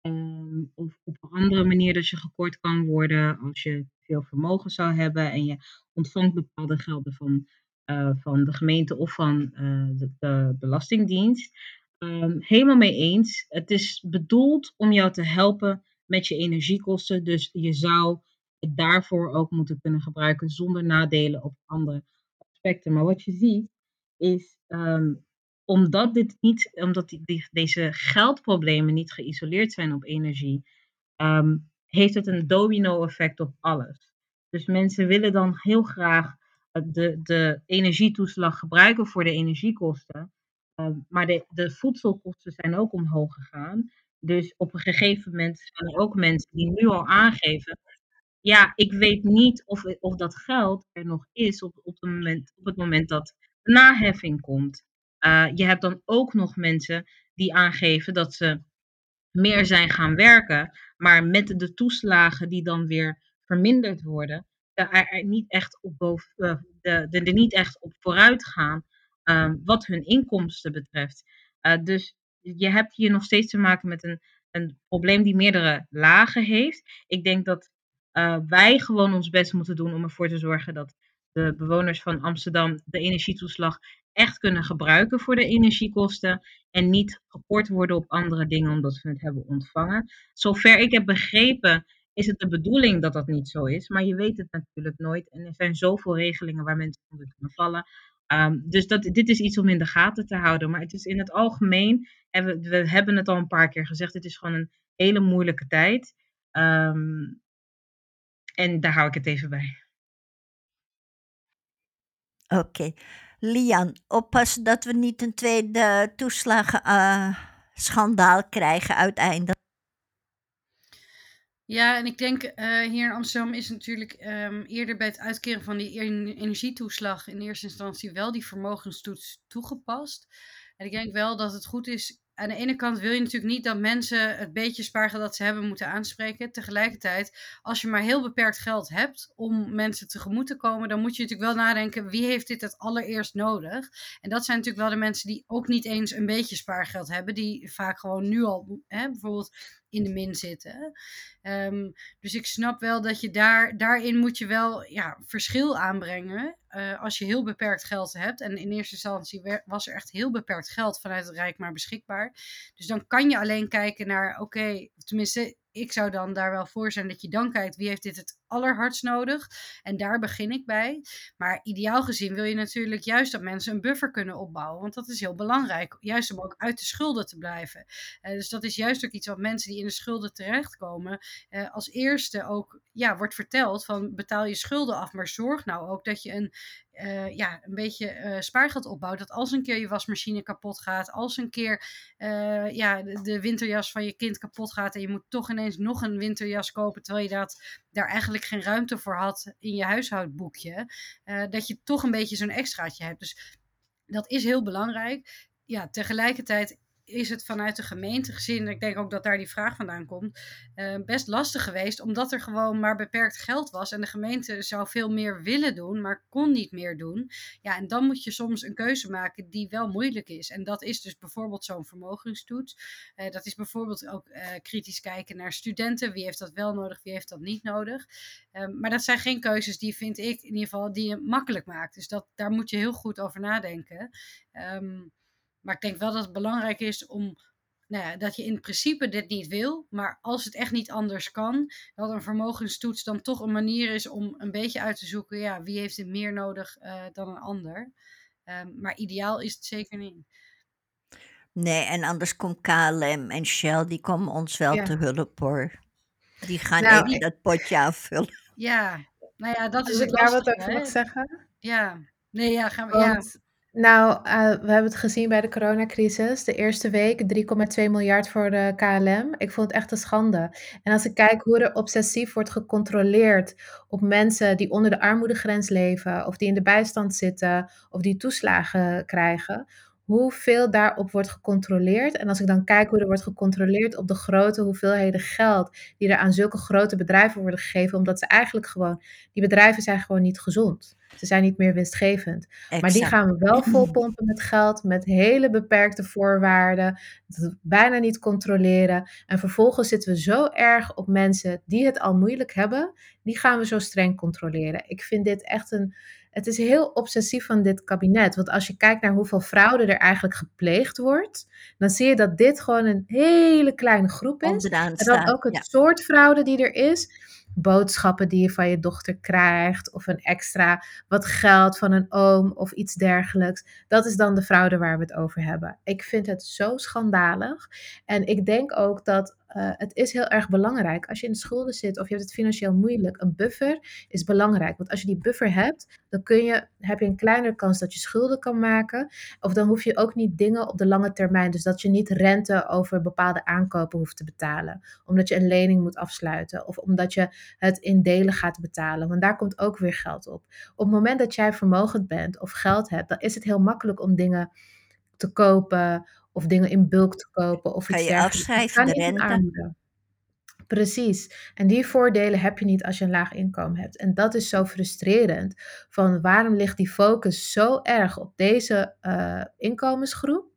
Ehm, of op een andere manier dat je gekort kan worden als je veel vermogen zou hebben en je ontvangt bepaalde gelden van, van de gemeente of van eh, de, de Belastingdienst. Ehm, helemaal mee eens. Het is bedoeld om jou te helpen met je energiekosten. Dus je zou het daarvoor ook moeten kunnen gebruiken zonder nadelen op andere aspecten. Maar wat je ziet is, ehm, omdat, dit niet, omdat die, deze geldproblemen niet geïsoleerd zijn op energie, ehm, heeft het een domino-effect op alles. Dus mensen willen dan heel graag eh, de, de energietoeslag gebruiken voor de energiekosten. Ehm, maar de, de voedselkosten zijn ook omhoog gegaan. Dus op een gegeven moment zijn er ook mensen die nu al aangeven. Ja, ik weet niet of, of dat geld er nog is op, op, het, moment, op het moment dat de naheffing komt. Uh, je hebt dan ook nog mensen die aangeven dat ze meer zijn gaan werken, maar met de toeslagen die dan weer verminderd worden, er, niet echt op boven, uh, de, de, niet echt op vooruit gaan um, wat hun inkomsten betreft. Uh, dus je hebt hier nog steeds te maken met een, een probleem die meerdere lagen heeft. Ik denk dat uh, wij gewoon ons best moeten doen om ervoor te zorgen dat de bewoners van Amsterdam de energietoeslag echt kunnen gebruiken voor de energiekosten en niet gekort worden op andere dingen omdat ze het hebben ontvangen. Zover ik heb begrepen is het de bedoeling dat dat niet zo is, maar je weet het natuurlijk nooit en er zijn zoveel regelingen waar mensen onder kunnen vallen. Um, dus dat, dit is iets om in de gaten te houden. Maar het is in het algemeen, en we, we hebben het al een paar keer gezegd, het is gewoon een hele moeilijke tijd. Um, en daar hou ik het even bij. Oké. Lian, oppassen dat we niet een tweede toeslagen-schandaal uh, krijgen uiteindelijk. Ja, en ik denk uh, hier in Amsterdam is natuurlijk um, eerder bij het uitkeren van die energietoeslag in eerste instantie wel die vermogenstoets toegepast. En ik denk wel dat het goed is aan de ene kant wil je natuurlijk niet dat mensen het beetje spaargeld dat ze hebben moeten aanspreken. Tegelijkertijd, als je maar heel beperkt geld hebt om mensen tegemoet te komen, dan moet je natuurlijk wel nadenken wie heeft dit het allereerst nodig. En dat zijn natuurlijk wel de mensen die ook niet eens een beetje spaargeld hebben, die vaak gewoon nu al hè, bijvoorbeeld in de min zitten. Um, dus ik snap wel dat je daar, daarin moet je wel ja, verschil aanbrengen. Uh, als je heel beperkt geld hebt. En in eerste instantie was er echt heel beperkt geld vanuit het Rijk maar beschikbaar. Dus dan kan je alleen kijken naar, oké, okay, tenminste, ik zou dan daar wel voor zijn dat je dan kijkt wie heeft dit het allerhardst nodig. En daar begin ik bij. Maar ideaal gezien wil je natuurlijk juist dat mensen een buffer kunnen opbouwen. Want dat is heel belangrijk. Juist om ook uit de schulden te blijven. Uh, dus dat is juist ook iets wat mensen die in de schulden terechtkomen. Uh, als eerste ook ja, wordt verteld van betaal je schulden af. Maar zorg nou ook dat je een uh, ja, een beetje uh, spaargeld opbouwt. Dat als een keer je wasmachine kapot gaat, als een keer uh, ja, de, de, winterjas van je kind kapot gaat en je moet toch ineens nog een winterjas kopen, terwijl je dat, daar eigenlijk geen ruimte voor had in je huishoudboekje, dat je toch een beetje zo'n extraatje hebt. Dus dat is heel belangrijk. Ja, tegelijkertijd is het vanuit de gemeente gezien, ik denk ook dat daar die vraag vandaan komt, uh, best lastig geweest, omdat er gewoon maar beperkt geld was en de gemeente zou veel meer willen doen, maar kon niet meer doen. Ja, en dan moet je soms een keuze maken die wel moeilijk is. En dat is dus bijvoorbeeld zo'n vermogenstoets. Uh, dat is bijvoorbeeld ook uh, kritisch kijken naar studenten. Wie heeft dat wel nodig, wie heeft dat niet nodig? Ehm, maar dat zijn geen keuzes die, vind ik, in ieder geval, die je makkelijk maakt. Dus dat, daar moet je heel goed over nadenken. Um, maar ik denk wel dat het belangrijk is om, nou ja, dat je in principe dit niet wil. Maar als het echt niet anders kan, dat een vermogenstoets dan toch een manier is om een beetje uit te zoeken, ja, wie heeft het meer nodig uh, dan een ander. Um, maar ideaal is het zeker niet. Nee, en anders komt KLM en Shell, die komen ons wel ja. te hulp hoor. Die gaan nou, even ik... dat potje afvullen. Ja, nou ja, dat is het ik daar wat over zeggen? Ja, nee, ja, gaan we. Want, ja. Nou, uh, we hebben het gezien bij de coronacrisis. De eerste week 3,2 miljard voor de KLM. Ik vond het echt een schande. En als ik kijk hoe er obsessief wordt gecontroleerd op mensen die onder de armoedegrens leven, of die in de bijstand zitten, of die toeslagen krijgen, hoeveel daarop wordt gecontroleerd. En als ik dan kijk hoe er wordt gecontroleerd op de grote hoeveelheden geld die er aan zulke grote bedrijven worden gegeven, omdat ze eigenlijk gewoon, die bedrijven zijn gewoon niet gezond. Ze zijn niet meer winstgevend. Exact. Maar die gaan we wel volpompen met geld, met hele beperkte voorwaarden, bijna niet controleren. En vervolgens zitten we zo erg op mensen die het al moeilijk hebben, die gaan we zo streng controleren. Ik vind dit echt een. Het is heel obsessief van dit kabinet. Want als je kijkt naar hoeveel fraude er eigenlijk gepleegd wordt, dan zie je dat dit gewoon een hele kleine groep is. En dat ook het ja. soort fraude die er is boodschappen die je van je dochter krijgt, of een extra wat geld van een oom of iets dergelijks. Dat is dan de fraude waar we het over hebben. Ik vind het zo schandalig. En ik denk ook dat uh, het is heel erg belangrijk. Als je in de schulden zit of je hebt het financieel moeilijk, een buffer is belangrijk. Want als je die buffer hebt, dan kun je, heb je een kleinere kans dat je schulden kan maken. Of dan hoef je ook niet dingen op de lange termijn. Dus dat je niet rente over bepaalde aankopen hoeft te betalen. Omdat je een lening moet afsluiten. Of omdat je het in delen gaat betalen. Want daar komt ook weer geld op. Op het moment dat jij vermogend bent of geld hebt, dan is het heel makkelijk om dingen te kopen of dingen in bulk te kopen of Kan iets je dergelijks. Je afschrijven, kan de rente. armoede. Precies. En die voordelen heb je niet als je een laag inkomen hebt. En dat is zo frustrerend. Van waarom ligt die focus zo erg op deze eh, inkomensgroep?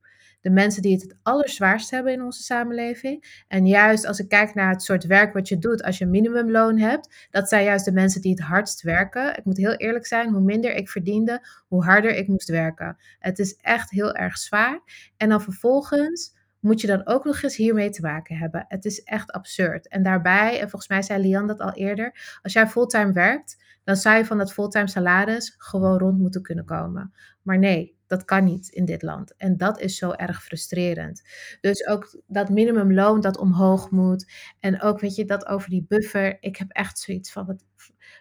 De mensen die het het allerzwaarst hebben in onze samenleving. En juist als ik kijk naar het soort werk wat je doet als je minimumloon hebt, dat zijn juist de mensen die het hardst werken. Ik moet heel eerlijk zijn, hoe minder ik verdiende, hoe harder ik moest werken. Het is echt heel erg zwaar. En dan vervolgens moet je dan ook nog eens hiermee te maken hebben. Het is echt absurd. En daarbij, en volgens mij zei Lian dat al eerder, als jij fulltime werkt, dan zou je van dat fulltime salaris gewoon rond moeten kunnen komen. Maar nee, dat kan niet in dit land. En dat is zo erg frustrerend. Dus ook dat minimumloon dat omhoog moet. En ook, weet je, dat over die buffer. Ik heb echt zoiets van, wat,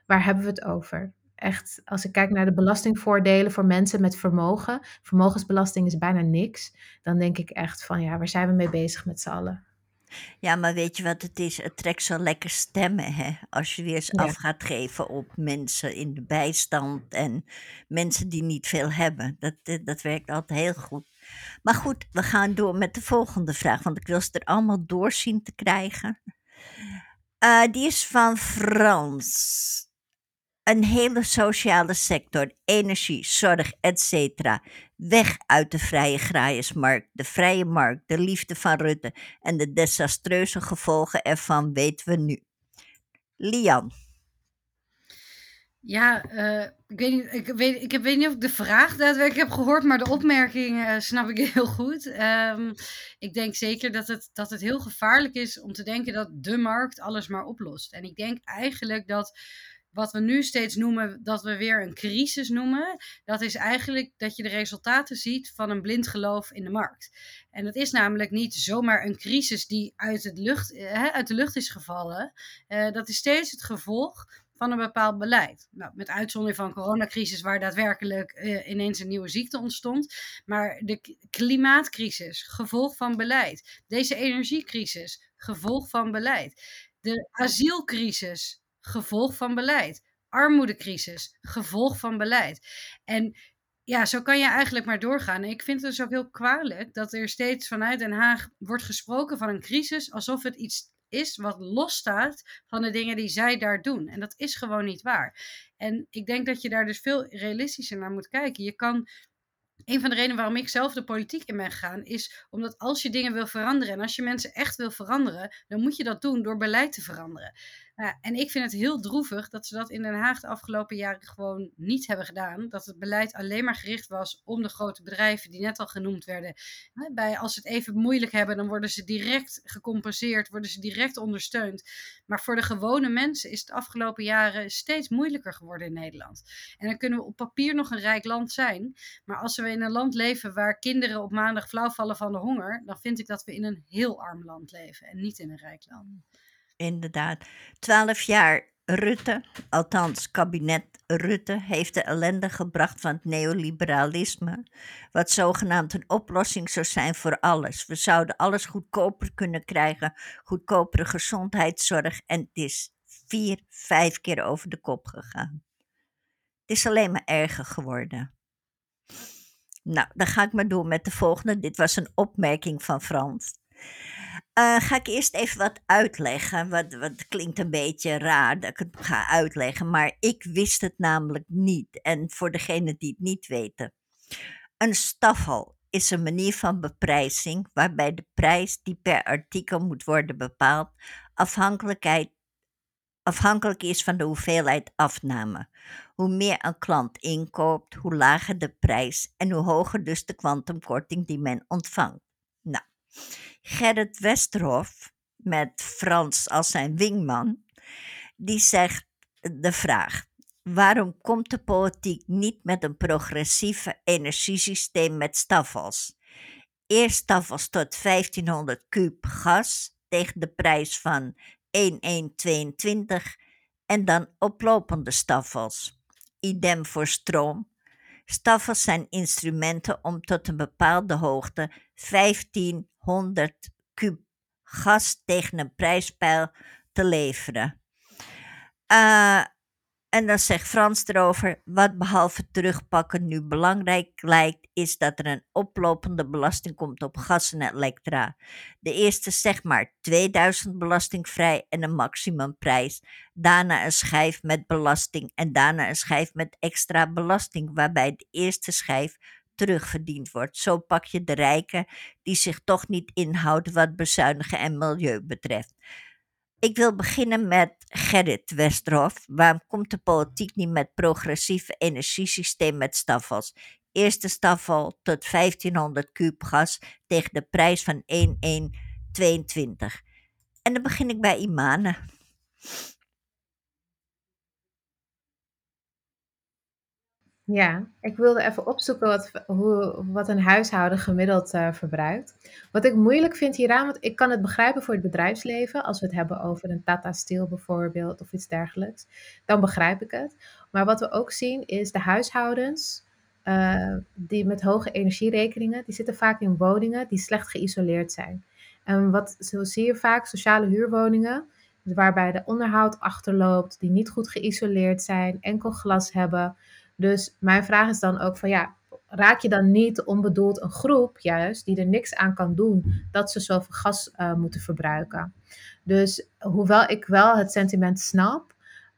waar hebben we het over? Echt, als ik kijk naar de belastingvoordelen voor mensen met vermogen, vermogensbelasting is bijna niks, dan denk ik echt van ja, waar zijn we mee bezig met z'n allen? Ja, maar weet je wat het is? Het trekt zo lekker stemmen, hè? Als je weer eens Ja. af gaat geven op mensen in de bijstand en mensen die niet veel hebben. Dat, eh, dat werkt altijd heel goed. Maar goed, we gaan door met de volgende vraag, want ik wil ze er allemaal door zien te krijgen. Eh, die is van Frans. Een hele sociale sector, energie, zorg, etc. Weg uit de vrije graaiersmarkt, de vrije markt, de liefde van Rutte en de desastreuze gevolgen ervan weten we nu. Lian, Ja, eh, ik, weet niet, ik, weet, ik weet niet of ik de vraag daadwerkelijk heb gehoord, maar de opmerking eh, snap ik heel goed. Ehm, ik denk zeker dat het, dat het heel gevaarlijk is om te denken dat de markt alles maar oplost. En ik denk eigenlijk dat wat we nu steeds noemen, dat we weer een crisis noemen, dat is eigenlijk dat je de resultaten ziet van een blind geloof in de markt. En het is namelijk niet zomaar een crisis die uit, het lucht, eh, uit de lucht is gevallen. Eh, dat is steeds het gevolg van een bepaald beleid. Nou, met uitzondering van de coronacrisis, waar daadwerkelijk eh, ineens een nieuwe ziekte ontstond. Maar de klimaatcrisis, gevolg van beleid. Deze energiecrisis, gevolg van beleid. De asielcrisis, gevolg van beleid. Armoedecrisis, gevolg van beleid. En ja, zo kan je eigenlijk maar doorgaan. Ik vind het dus ook heel kwalijk dat er steeds vanuit Den Haag wordt gesproken van een crisis alsof het iets is wat losstaat van de dingen die zij daar doen. En dat is gewoon niet waar. En ik denk dat je daar dus veel realistischer naar moet kijken. Je kan. Een van de redenen waarom ik zelf de politiek in ben gegaan, is omdat als je dingen wil veranderen en als je mensen echt wil veranderen, dan moet je dat doen door beleid te veranderen. En ik vind het heel droevig dat ze dat in Den Haag de afgelopen jaren gewoon niet hebben gedaan. Dat het beleid alleen maar gericht was om de grote bedrijven die net al genoemd werden. Bij, als ze het even moeilijk hebben, dan worden ze direct gecompenseerd, worden ze direct ondersteund. Maar voor de gewone mensen is het de afgelopen jaren steeds moeilijker geworden in Nederland. En dan kunnen we op papier nog een rijk land zijn. Maar als we in een land leven waar kinderen op maandag flauw vallen van de honger, dan vind ik dat we in een heel arm land leven en niet in een rijk land. Inderdaad. Twaalf jaar Rutte, althans kabinet Rutte, heeft de ellende gebracht van het neoliberalisme, wat zogenaamd een oplossing zou zijn voor alles. We zouden alles goedkoper kunnen krijgen, goedkopere gezondheidszorg en het is vier, vijf keer over de kop gegaan. Het is alleen maar erger geworden. Nou, dan ga ik maar door met de volgende. Dit was een opmerking van Frans. Eh, ga ik eerst even wat uitleggen. Wat, wat klinkt een beetje raar dat ik het ga uitleggen, maar ik wist het namelijk niet. En voor degenen die het niet weten. Een staffel is een manier van beprijzing waarbij de prijs die per artikel moet worden bepaald afhankelijkheid, afhankelijk is van de hoeveelheid afname. Hoe meer een klant inkoopt, hoe lager de prijs en hoe hoger dus de kwantumkorting die men ontvangt. Gerrit Westerhof, met Frans als zijn wingman, die zegt de vraag: waarom komt de politiek niet met een progressieve energiesysteem met staffels? Eerst staffels tot 1500 kub gas tegen de prijs van 1122 en dan oplopende staffels. Idem voor stroom. Staffels zijn instrumenten om tot een bepaalde hoogte 1500 kub gas tegen een prijspeil te leveren. Uh, En dan zegt Frans erover: wat behalve terugpakken nu belangrijk lijkt, is dat er een oplopende belasting komt op gas en elektra. De eerste zeg maar 2000 belastingvrij en een maximumprijs. Daarna een schijf met belasting en daarna een schijf met extra belasting, waarbij de eerste schijf terugverdiend wordt. Zo pak je de rijken die zich toch niet inhouden wat bezuinigen en milieu betreft. Ik wil beginnen met Gerrit Westerhof. Waarom komt de politiek niet met progressieve energiesysteem met staffels? Eerste staffel tot 1500 kuub tegen de prijs van 1,122. En dan begin ik bij Imane. Ja, ik wilde even opzoeken wat, hoe, wat een huishouden gemiddeld uh, verbruikt. Wat ik moeilijk vind hieraan, want ik kan het begrijpen voor het bedrijfsleven, als we het hebben over een Tata Steel bijvoorbeeld of iets dergelijks, dan begrijp ik het. Maar wat we ook zien is de huishoudens uh, die met hoge energierekeningen, die zitten vaak in woningen die slecht geïsoleerd zijn. En wat zo zie je vaak, sociale huurwoningen, waarbij de onderhoud achterloopt, die niet goed geïsoleerd zijn, enkel glas hebben. Dus mijn vraag is dan ook van ja, raak je dan niet onbedoeld een groep juist die er niks aan kan doen dat ze zoveel gas uh, moeten verbruiken. Dus hoewel ik wel het sentiment snap,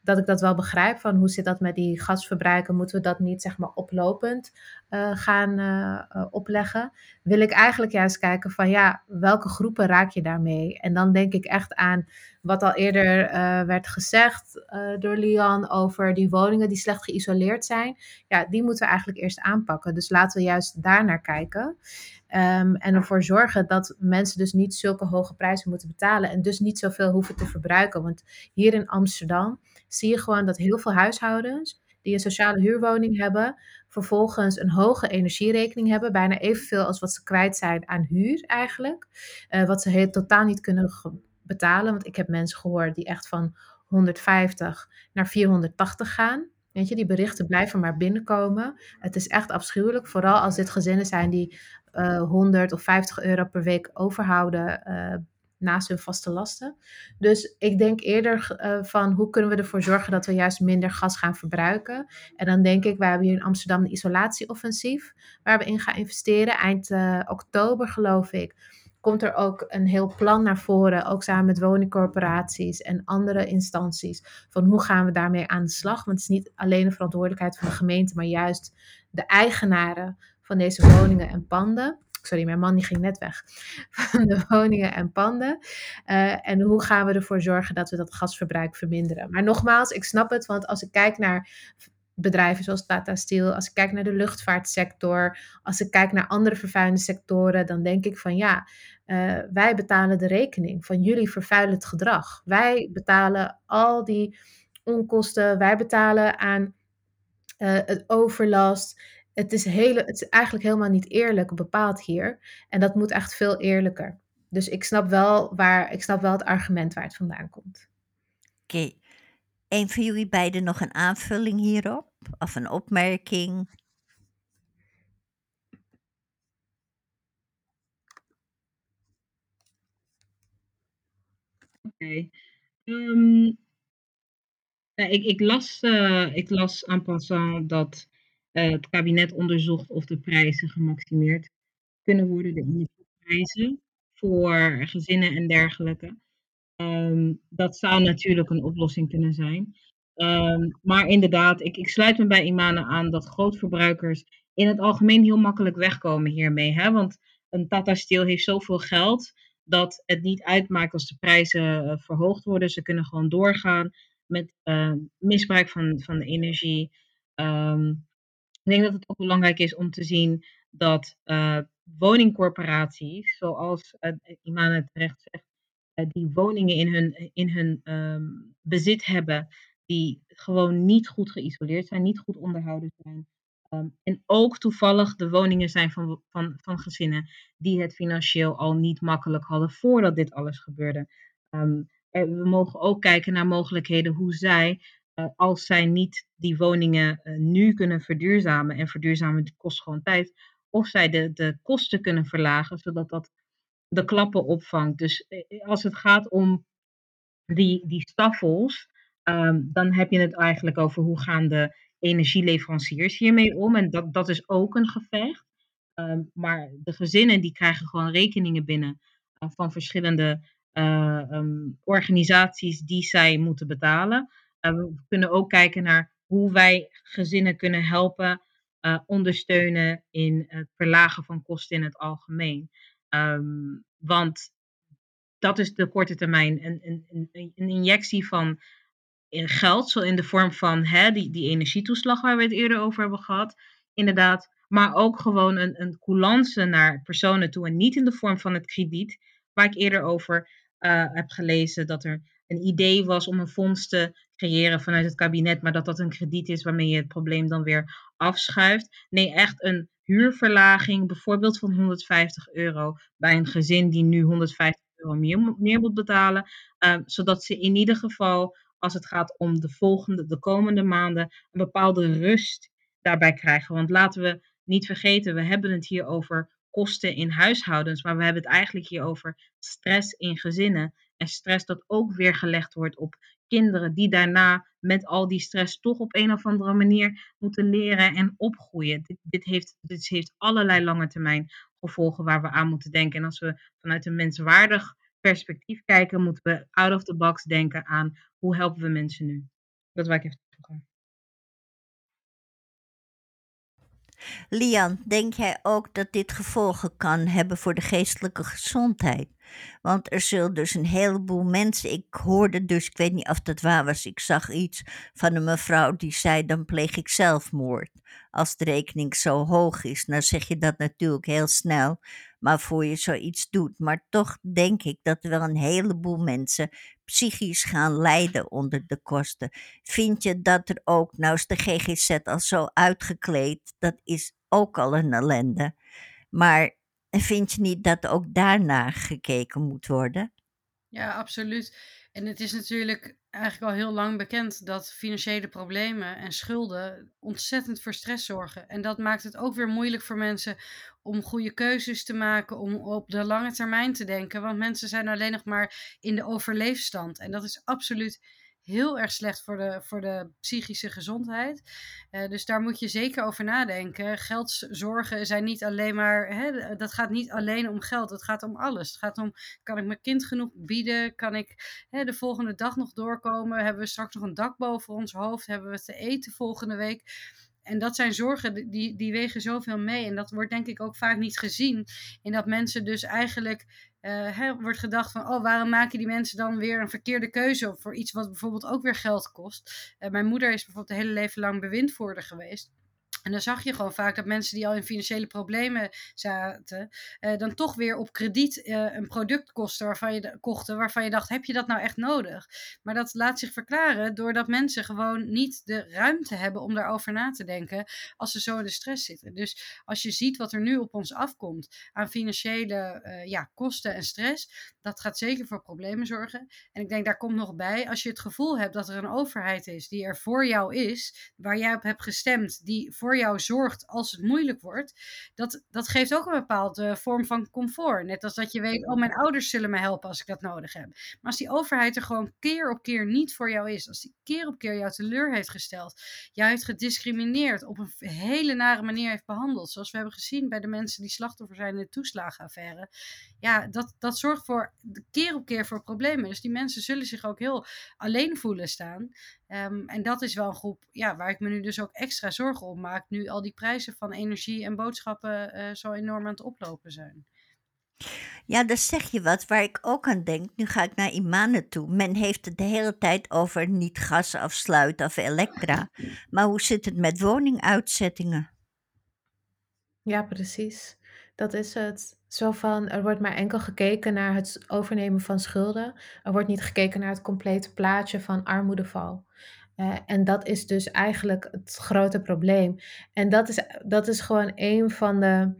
dat ik dat wel begrijp van hoe zit dat met die gasverbruiken, moeten we dat niet zeg maar oplopend uh, gaan uh, opleggen, wil ik eigenlijk juist kijken van ja, welke groepen raak je daarmee? En dan denk ik echt aan wat al eerder werd gezegd door Lian over die woningen die slecht geïsoleerd zijn. Ja, die moeten we eigenlijk eerst aanpakken. Dus laten we juist daar naar kijken. Um, en ervoor zorgen dat mensen dus niet zulke hoge prijzen moeten betalen en dus niet zoveel hoeven te verbruiken. Want hier in Amsterdam zie je gewoon dat heel veel huishoudens die een sociale huurwoning hebben, vervolgens een hoge energierekening hebben, bijna evenveel als wat ze kwijt zijn aan huur eigenlijk. Uh, wat ze heel, totaal niet kunnen betalen, want ik heb mensen gehoord die echt van 150 naar 480 gaan. Weet je, die berichten blijven maar binnenkomen. Het is echt afschuwelijk, vooral als dit gezinnen zijn die uh, eh, 100 of 50 euro per week overhouden uh, naast hun vaste lasten. Dus ik denk eerder uh, van hoe kunnen we ervoor zorgen dat we juist minder gas gaan verbruiken. En dan denk ik, wij hebben hier in Amsterdam de isolatieoffensief, waar we in gaan investeren. Eind uh, oktober geloof ik, komt er ook een heel plan naar voren, ook samen met woningcorporaties en andere instanties, van hoe gaan we daarmee aan de slag. Want het is niet alleen de verantwoordelijkheid van de gemeente, maar juist de eigenaren van deze woningen en panden sorry, mijn man die ging net weg, van de woningen en panden. Uh, en hoe gaan we ervoor zorgen dat we dat gasverbruik verminderen? Maar nogmaals, ik snap het, want als ik kijk naar bedrijven zoals Tata Steel, als ik kijk naar de luchtvaartsector, als ik kijk naar andere vervuilende sectoren, dan denk ik van ja, uh, wij betalen de rekening van jullie vervuilend gedrag. Wij betalen al die onkosten, wij betalen aan uh, het overlast het is, hele, het is eigenlijk helemaal niet eerlijk bepaald hier. En dat moet echt veel eerlijker. Dus ik snap wel, waar, ik snap wel het argument waar het vandaan komt. Oké. Okay. Een van jullie beiden nog een aanvulling hierop? Of een opmerking? Oké. Okay. Um, ehm, ik, ik, las, uh, ik las aan passant dat het kabinet onderzocht of de prijzen gemaximeerd kunnen worden, de energieprijzen voor gezinnen en dergelijke. Um, dat zou natuurlijk een oplossing kunnen zijn. Um, maar inderdaad, ik, ik, sluit me bij Imane aan dat grootverbruikers in het algemeen heel makkelijk wegkomen hiermee. Hè? Want een Tata Steel heeft zoveel geld dat het niet uitmaakt als de prijzen uh, verhoogd worden. Ze kunnen gewoon doorgaan met uh, misbruik van, van de energie. Um, ik denk dat het ook belangrijk is om te zien dat uh, woningcorporaties, zoals uh, het terecht zegt, uh, die woningen in hun, in hun um, bezit hebben, die gewoon niet goed geïsoleerd zijn, niet goed onderhouden zijn. Um, en ook toevallig de woningen zijn van, van, van gezinnen die het financieel al niet makkelijk hadden voordat dit alles gebeurde. Um, we mogen ook kijken naar mogelijkheden hoe zij als zij niet die woningen uh, nu kunnen verduurzamen, en verduurzamen kost gewoon tijd, of zij de, de kosten kunnen verlagen, zodat dat de klappen opvangt. Dus eh, als het gaat om die, die staffels, ehm, dan heb je het eigenlijk over hoe gaan de energieleveranciers hiermee om. En dat, dat is ook een gevecht. Ehm, maar de gezinnen die krijgen gewoon rekeningen binnen van verschillende um, organisaties die zij moeten betalen. Uh, we kunnen ook kijken naar hoe wij gezinnen kunnen helpen, ondersteunen in het verlagen van kosten in het algemeen. Um, want dat is de korte termijn. Een, een, een, injectie van geld, zo in de vorm van hè, die, die energietoeslag waar we het eerder over hebben gehad. Inderdaad, maar ook gewoon een, een coulance naar personen toe en niet in de vorm van het krediet, waar ik eerder over heb gelezen dat er een idee was om een fonds te creëren vanuit het kabinet, maar dat dat een krediet is waarmee je het probleem dan weer afschuift. Nee, echt een huurverlaging, bijvoorbeeld van 150 euro bij een gezin die nu 150 euro meer, moet betalen, uh, zodat ze in ieder geval, als het gaat om de volgende, de komende maanden, een bepaalde rust daarbij krijgen. Want laten we niet vergeten, we hebben het hier over kosten in huishoudens, maar we hebben het eigenlijk hier over stress in gezinnen. En stress dat ook weer gelegd wordt op kinderen die daarna met al die stress toch op een of andere manier moeten leren en opgroeien. Dit, dit, heeft, dit heeft allerlei lange termijn gevolgen waar we aan moeten denken. En als we vanuit een menswaardig perspectief kijken, moeten we out of the box denken aan hoe helpen we mensen nu. Dat wil ik even toevoegen. Lian, denk jij ook dat dit gevolgen kan hebben voor de geestelijke gezondheid? Want er zullen dus een heleboel mensen. Ik hoorde dus, ik weet niet of dat waar was, ik zag iets van een mevrouw die zei: dan pleeg ik zelfmoord. Als de rekening zo hoog is, nou zeg je dat natuurlijk heel snel, maar voor je zoiets doet. Maar toch denk ik dat er wel een heleboel mensen psychisch gaan lijden onder de kosten. Vind je dat er ook, nou is de GGZ al zo uitgekleed, dat is ook al een ellende. Maar vind je niet dat ook daarna gekeken moet worden? Ja, absoluut. En het is natuurlijk eigenlijk al heel lang bekend dat financiële problemen en schulden ontzettend voor stress zorgen. En dat maakt het ook weer moeilijk voor mensen om goede keuzes te maken, om op de lange termijn te denken. Want mensen zijn alleen nog maar in de overleefstand. En dat is absoluut heel erg slecht voor de, voor de psychische gezondheid. Uh, dus daar moet je zeker over nadenken. Geldzorgen zijn niet alleen maar, hè, dat gaat niet alleen om geld, het gaat om alles. Het gaat om, kan ik mijn kind genoeg bieden? Kan ik hè, de volgende dag nog doorkomen? Hebben we straks nog een dak boven ons hoofd? Hebben we te eten volgende week? En dat zijn zorgen die, die wegen zoveel mee. En dat wordt denk ik ook vaak niet gezien. In dat mensen dus eigenlijk uh, wordt gedacht van, oh, waarom maken die mensen dan weer een verkeerde keuze voor iets wat bijvoorbeeld ook weer geld kost? Uh, mijn moeder is bijvoorbeeld een hele leven lang bewindvoerder geweest. En dan zag je gewoon vaak dat mensen die al in financiële problemen zaten, uh, dan toch weer op krediet uh, een product kosten waarvan je, kochten waarvan je dacht, heb je dat nou echt nodig? Maar dat laat zich verklaren doordat mensen gewoon niet de ruimte hebben om daarover na te denken als ze zo in de stress zitten. Dus als je ziet wat er nu op ons afkomt aan financiële uh, ja, kosten en stress, dat gaat zeker voor problemen zorgen. En ik denk daar komt nog bij, als je het gevoel hebt dat er een overheid is die er voor jou is, waar jij op hebt gestemd, die voor jou zorgt als het moeilijk wordt, dat, dat geeft ook een bepaalde vorm van comfort. Net als dat je weet, oh, mijn ouders zullen me helpen als ik dat nodig heb. Maar als die overheid er gewoon keer op keer niet voor jou is, als die keer op keer jou teleur heeft gesteld, jou heeft gediscrimineerd, op een hele nare manier heeft behandeld, zoals we hebben gezien bij de mensen die slachtoffer zijn in de toeslagenaffaire, ja, dat, dat zorgt voor keer op keer voor problemen. Dus die mensen zullen zich ook heel alleen voelen staan. Um, en dat is wel een groep ja, waar ik me nu dus ook extra zorgen om maak. Nu al die prijzen van energie en boodschappen uh, zo enorm aan het oplopen zijn. Ja, dat zeg je wat waar ik ook aan denk. Nu ga ik naar Imane toe. Men heeft het de hele tijd over niet gas afsluiten of elektra. Maar hoe zit het met woninguitzettingen? Ja, precies. Dat is het. Zo van, er wordt maar enkel gekeken naar het overnemen van schulden. Er wordt niet gekeken naar het complete plaatje van armoedeval. Uh, en dat is dus eigenlijk het grote probleem. En dat is, dat is gewoon een van de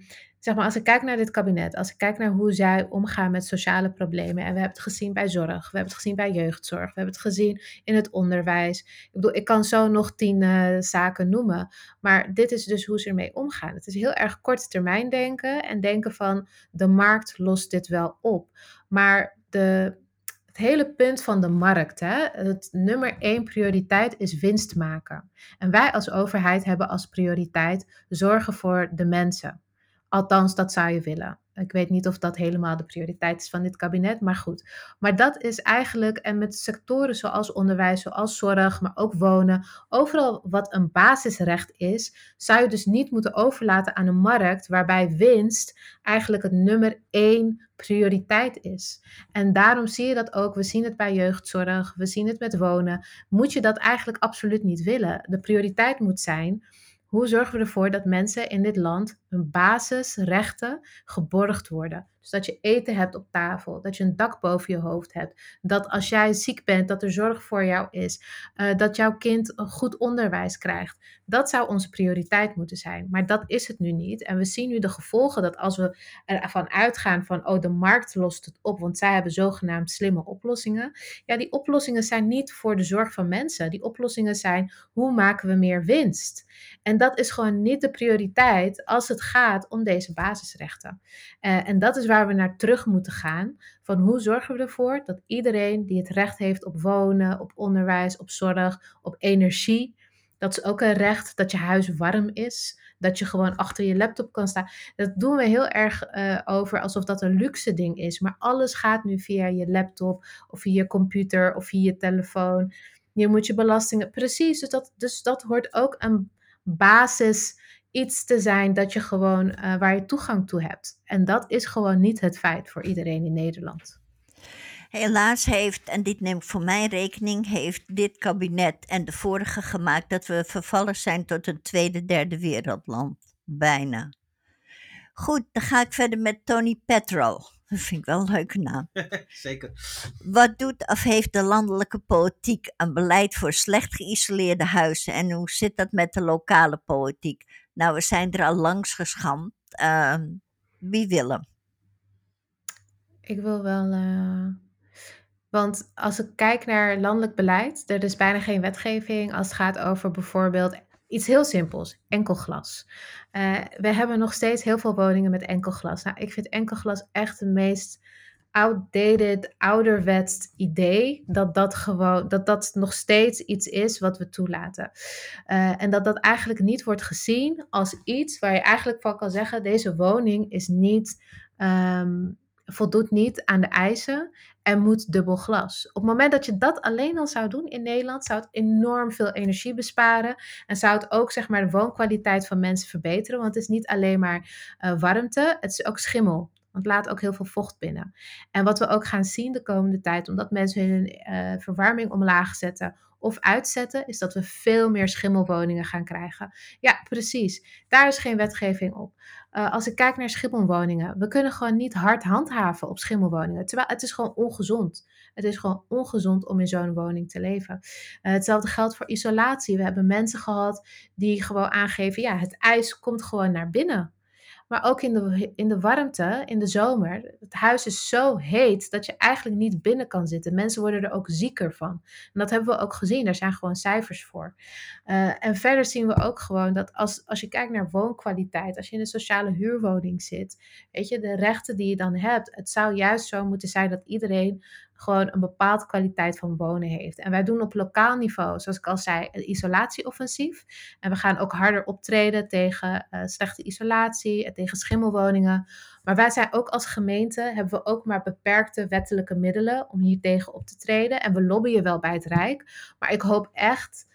zeg maar, als ik kijk naar dit kabinet, als ik kijk naar hoe zij omgaan met sociale problemen, en we hebben het gezien bij zorg, we hebben het gezien bij jeugdzorg, we hebben het gezien in het onderwijs. Ik bedoel, ik kan zo nog tien uh, zaken noemen, maar dit is dus hoe ze ermee omgaan. Het is heel erg korte termijn denken en denken van de markt lost dit wel op. Maar de het hele punt van de markt, hè, het nummer één prioriteit is winst maken. En wij als overheid hebben als prioriteit zorgen voor de mensen. Althans, dat zou je willen. Ik weet niet of dat helemaal de prioriteit is van dit kabinet, maar goed. Maar dat is eigenlijk, en met sectoren zoals onderwijs, zoals zorg, maar ook wonen, overal wat een basisrecht is, zou je dus niet moeten overlaten aan een markt waarbij winst eigenlijk het nummer één prioriteit is. En daarom zie je dat ook, we zien het bij jeugdzorg, we zien het met wonen, moet je dat eigenlijk absoluut niet willen. De prioriteit moet zijn hoe zorgen we ervoor dat mensen in dit land hun basisrechten geborgd worden? Dus dat je eten hebt op tafel, dat je een dak boven je hoofd hebt, dat als jij ziek bent, dat er zorg voor jou is, uh, dat jouw kind een goed onderwijs krijgt. Dat zou onze prioriteit moeten zijn, maar dat is het nu niet. En we zien nu de gevolgen dat als we ervan uitgaan van, oh, de markt lost het op, want zij hebben zogenaamd slimme oplossingen. Ja, die oplossingen zijn niet voor de zorg van mensen. Die oplossingen zijn, hoe maken we meer winst? En dat is gewoon niet de prioriteit als het gaat om deze basisrechten. Uh, en dat is waar we naar terug moeten gaan. Van hoe zorgen we ervoor dat iedereen die het recht heeft op wonen, op onderwijs, op zorg, op energie. Dat is ook een recht dat je huis warm is. Dat je gewoon achter je laptop kan staan. Dat doen we heel erg uh, over alsof dat een luxe ding is. Maar alles gaat nu via je laptop of via je computer of via je telefoon. Je moet je belastingen. Precies, dus dat, dus dat hoort ook een basis iets te zijn dat je gewoon uh, waar je toegang toe hebt. En dat is gewoon niet het feit voor iedereen in Nederland. Helaas heeft, en dit neem ik voor mijn rekening, heeft dit kabinet en de vorige gemaakt dat we vervallen zijn tot een tweede, derde wereldland. Bijna. Goed, dan ga ik verder met Tony Petrol. Dat vind ik wel een leuke naam. Zeker. Wat doet of heeft de landelijke politiek een beleid voor slecht geïsoleerde huizen en hoe zit dat met de lokale politiek? Nou, we zijn er al langs geschamd. Uh, wie wil hem? Ik wil wel. Uh, want als ik kijk naar landelijk beleid, er is bijna geen wetgeving als het gaat over bijvoorbeeld iets heel simpels: enkel glas. Uh, we hebben nog steeds heel veel woningen met enkel glas. Nou, ik vind enkel glas echt het meest outdated, ouderwets idee dat dat gewoon dat dat nog steeds iets is wat we toelaten. Uh, en dat dat eigenlijk niet wordt gezien als iets waar je eigenlijk van kan zeggen: deze woning is niet. Um, voldoet niet aan de eisen en moet dubbel glas. Op het moment dat je dat alleen al zou doen in Nederland, zou het enorm veel energie besparen en zou het ook zeg maar de woonkwaliteit van mensen verbeteren, want het is niet alleen maar uh, warmte, het is ook schimmel. Want laat ook heel veel vocht binnen. En wat we ook gaan zien de komende tijd, omdat mensen hun uh, verwarming omlaag zetten of uitzetten, is dat we veel meer schimmelwoningen gaan krijgen. Ja, precies. Daar is geen wetgeving op. Uh, als ik kijk naar schimmelwoningen, we kunnen gewoon niet hard handhaven op schimmelwoningen. Terwijl het is gewoon ongezond. Het is gewoon ongezond om in zo'n woning te leven. Uh, hetzelfde geldt voor isolatie. We hebben mensen gehad die gewoon aangeven, ja, het ijs komt gewoon naar binnen. Maar ook in de, in de warmte, in de zomer. Het huis is zo heet dat je eigenlijk niet binnen kan zitten. Mensen worden er ook zieker van. En dat hebben we ook gezien. Daar zijn gewoon cijfers voor. Uh, en verder zien we ook gewoon dat als, als je kijkt naar woonkwaliteit, als je in een sociale huurwoning zit, weet je, de rechten die je dan hebt, het zou juist zo moeten zijn dat iedereen gewoon een bepaalde kwaliteit van wonen heeft. En wij doen op lokaal niveau, zoals ik al zei, een isolatieoffensief. En we gaan ook harder optreden tegen uh, slechte isolatie en tegen schimmelwoningen. Maar wij zijn ook als gemeente, hebben we ook maar beperkte wettelijke middelen om hier tegen op te treden. En we lobbyen wel bij het Rijk. Maar ik hoop echt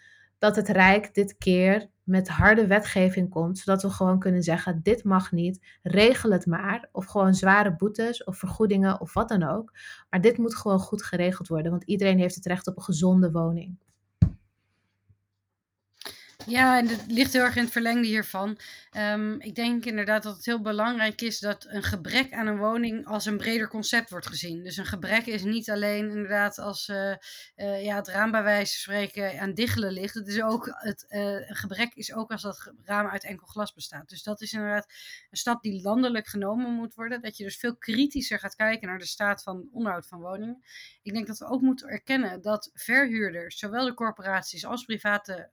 dat het Rijk dit keer met harde wetgeving komt, zodat we gewoon kunnen zeggen: dit mag niet, regel het maar. Of gewoon zware boetes of vergoedingen of wat dan ook. Maar dit moet gewoon goed geregeld worden, want iedereen heeft het recht op een gezonde woning. Ja, en het ligt heel erg in het verlengde hiervan. Um, ik denk inderdaad dat het heel belangrijk is dat een gebrek aan een woning als een breder concept wordt gezien. Dus een gebrek is niet alleen inderdaad als uh, uh, ja, het raam bij wijze van spreken aan diggelen ligt. Het is ook het, uh, een gebrek is ook als dat raam uit enkel glas bestaat. Dus dat is inderdaad een stap die landelijk genomen moet worden. Dat je dus veel kritischer gaat kijken naar de staat van onderhoud van woningen. Ik denk dat we ook moeten erkennen dat verhuurders, zowel de corporaties als private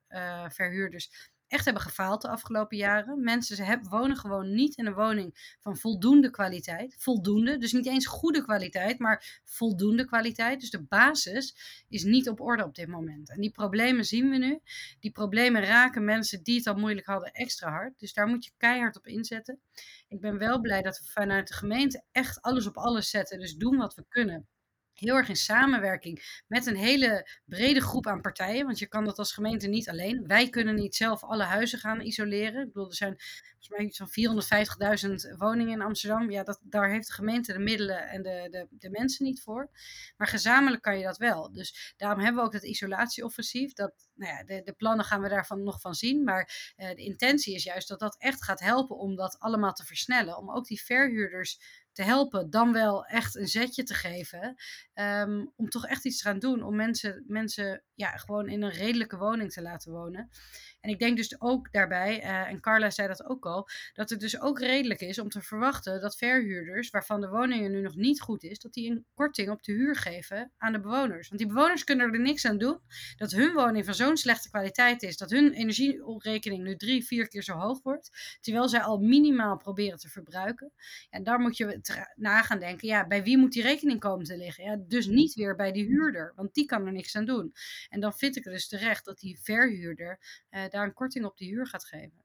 verhuurders, verhuurders echt hebben gefaald de afgelopen jaren. Mensen ze wonen gewoon niet in een woning van voldoende kwaliteit. Voldoende, dus niet eens goede kwaliteit, maar voldoende kwaliteit. Dus de basis is niet op orde op dit moment. En die problemen zien we nu. Die problemen raken mensen die het al moeilijk hadden extra hard. Dus daar moet je keihard op inzetten. Ik ben wel blij dat we vanuit de gemeente echt alles op alles zetten. Dus doen wat we kunnen heel erg in samenwerking met een hele brede groep aan partijen. Want je kan dat als gemeente niet alleen. Wij kunnen niet zelf alle huizen gaan isoleren. Ik bedoel, er zijn volgens mij van 450.000 woningen in Amsterdam. Ja, dat, daar heeft de gemeente de middelen en de, de, de mensen niet voor. Maar gezamenlijk kan je dat wel. Dus daarom hebben we ook dat isolatieoffensief. Dat, nou ja, de, de plannen gaan we daarvan nog van zien. Maar uh, de intentie is juist dat dat echt gaat helpen om dat allemaal te versnellen. Om ook die verhuurders te helpen, dan wel echt een zetje te geven. Um, om toch echt iets te gaan doen. Om mensen, mensen ja, gewoon in een redelijke woning te laten wonen. En ik denk dus ook daarbij, uh, en Carla zei dat ook al, dat het dus ook redelijk is om te verwachten dat verhuurders, waarvan de woningen nu nog niet goed is, dat die een korting op de huur geven aan de bewoners. Want die bewoners kunnen er niks aan doen dat hun woning van zo'n slechte kwaliteit is, dat hun energierekening nu drie, vier keer zo hoog wordt, terwijl zij al minimaal proberen te verbruiken. En daar moet je na gaan denken, ja, bij wie moet die rekening komen te liggen? Ja, dus niet weer bij die huurder, want die kan er niks aan doen. En dan vind ik het dus terecht dat die verhuurder uh, daar een korting op de huur gaat geven.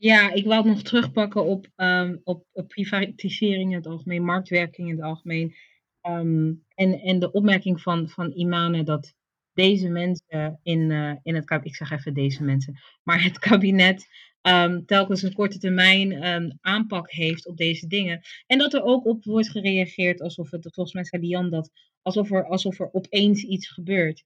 Ja, ik wil het nog terugpakken op, um, op, privatisering in het algemeen, marktwerking in het algemeen. Um, en, en de opmerking van, van Imane dat deze mensen in, uh, in het kabinet, ik zeg even deze mensen, maar het kabinet um, telkens een korte termijn aanpak heeft op deze dingen. En dat er ook op wordt gereageerd alsof het, volgens mij zei Dian dat, alsof er, alsof er opeens iets gebeurt.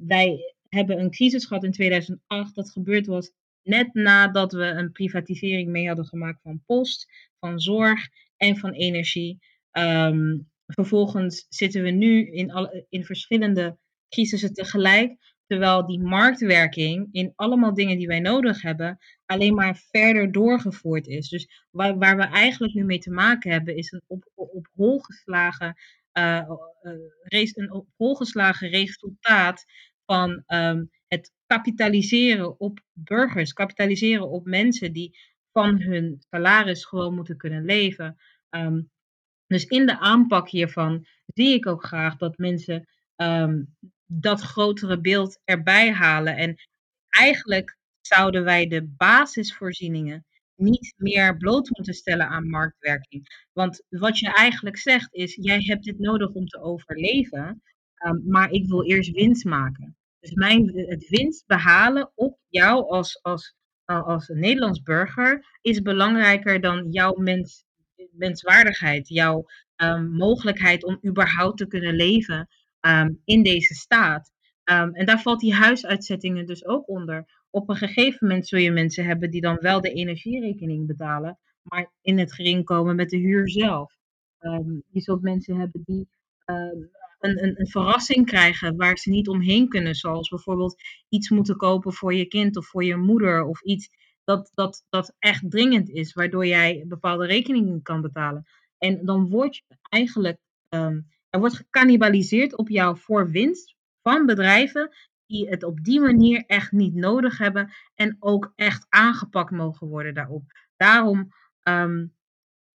Wij hebben een crisis gehad in 2008. Dat gebeurd was net nadat we een privatisering mee hadden gemaakt van post, van zorg en van energie. Um, vervolgens zitten we nu in, in verschillende crisissen tegelijk. Terwijl die marktwerking in allemaal dingen die wij nodig hebben, alleen maar verder doorgevoerd is. Dus waar, waar we eigenlijk nu mee te maken hebben, is een op, op hol geslagen, uh, uh, een op hol geslagen resultaat van um, het kapitaliseren op burgers, kapitaliseren op mensen die van hun salaris gewoon moeten kunnen leven. Um, dus in de aanpak hiervan zie ik ook graag dat mensen um, dat grotere beeld erbij halen. En eigenlijk zouden wij de basisvoorzieningen niet meer bloot moeten stellen aan marktwerking. Want wat je eigenlijk zegt is, jij hebt dit nodig om te overleven, um, maar ik wil eerst winst maken. Dus mijn, het winst behalen op jou als, als, als een Nederlands burger is belangrijker dan jouw mens, menswaardigheid, jouw um, mogelijkheid om überhaupt te kunnen leven um, in deze staat. En daar valt die huisuitzettingen dus ook onder. Op een gegeven moment zul je mensen hebben die dan wel de energierekening betalen, maar in het gering komen met de huur zelf. je zult mensen hebben die een, een, een, verrassing krijgen waar ze niet omheen kunnen. Zoals bijvoorbeeld iets moeten kopen voor je kind of voor je moeder of iets dat, dat, dat echt dringend is, waardoor jij bepaalde rekeningen kan betalen. En dan word je eigenlijk, um, er wordt gecannibaliseerd op jou voor winst van bedrijven die het op die manier echt niet nodig hebben en ook echt aangepakt mogen worden daarop. Daarom um,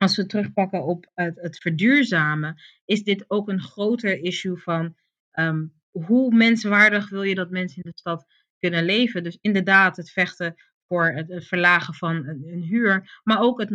als we terugpakken op het, het, verduurzamen, is dit ook een groter issue van um, hoe menswaardig wil je dat mensen in de stad kunnen leven. Dus inderdaad, het vechten voor het, verlagen van een, huur, maar ook het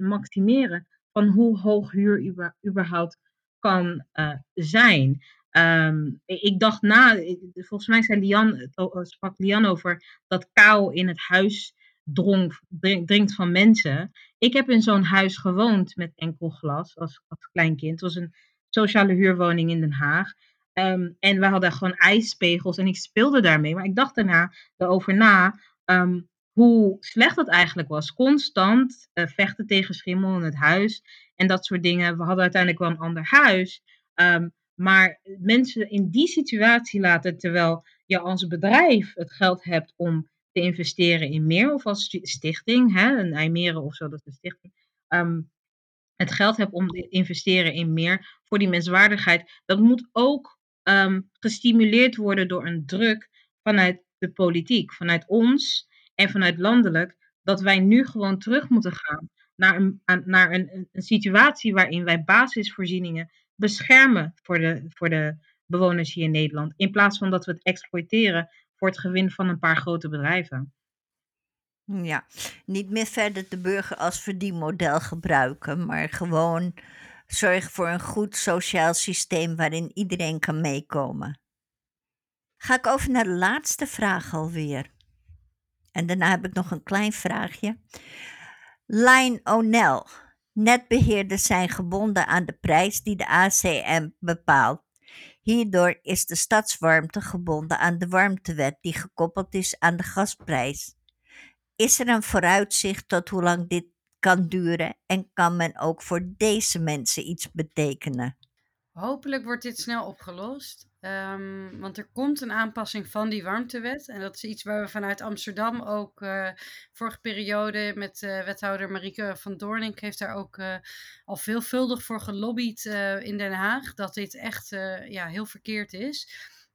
maximeren van hoe hoog huur überhaupt kan uh, zijn. Um, ik dacht na, volgens mij zei Lian, sprak Lian over dat kou in het huis dronk, drinkt van mensen. Ik heb in zo'n huis gewoond met enkel glas als, als klein kind. Het was een sociale huurwoning in Den Haag. Um, en we hadden gewoon ijspegels en ik speelde daarmee. Maar ik dacht daarna erover na um, hoe slecht dat eigenlijk was. Constant uh, vechten tegen schimmel in het huis en dat soort dingen. We hadden uiteindelijk wel een ander huis. Um, maar mensen in die situatie laten terwijl je als bedrijf het geld hebt om te investeren in meer of als stichting, hè, een IJmeren of zo, dat is stichting, um, het geld hebt om te investeren in meer voor die menswaardigheid, dat moet ook um, gestimuleerd worden door een druk vanuit de politiek, vanuit ons en vanuit landelijk, dat wij nu gewoon terug moeten gaan naar een, naar een, een situatie waarin wij basisvoorzieningen beschermen voor de, voor de bewoners hier in Nederland. In plaats van dat we het exploiteren voor het gewin van een paar grote bedrijven. Ja, niet meer verder de burger als verdienmodel gebruiken, maar gewoon zorgen voor een goed sociaal systeem waarin iedereen kan meekomen. Ga ik over naar de laatste vraag alweer. En daarna heb ik nog een klein vraagje. Line O'Neill. Netbeheerders zijn gebonden aan de prijs die de ACM bepaalt. Hierdoor is de stadswarmte gebonden aan de warmtewet die gekoppeld is aan de gasprijs. Is er een vooruitzicht tot hoe lang dit kan duren en kan men ook voor deze mensen iets betekenen? Hopelijk wordt dit snel opgelost. Um, want er komt een aanpassing van die warmtewet. En dat is iets waar we vanuit Amsterdam ook uh, vorige periode met uh, wethouder Marieke van Doornink heeft daar ook uh, al veelvuldig voor gelobbyd in Den Haag. Dat dit echt ja, heel verkeerd is.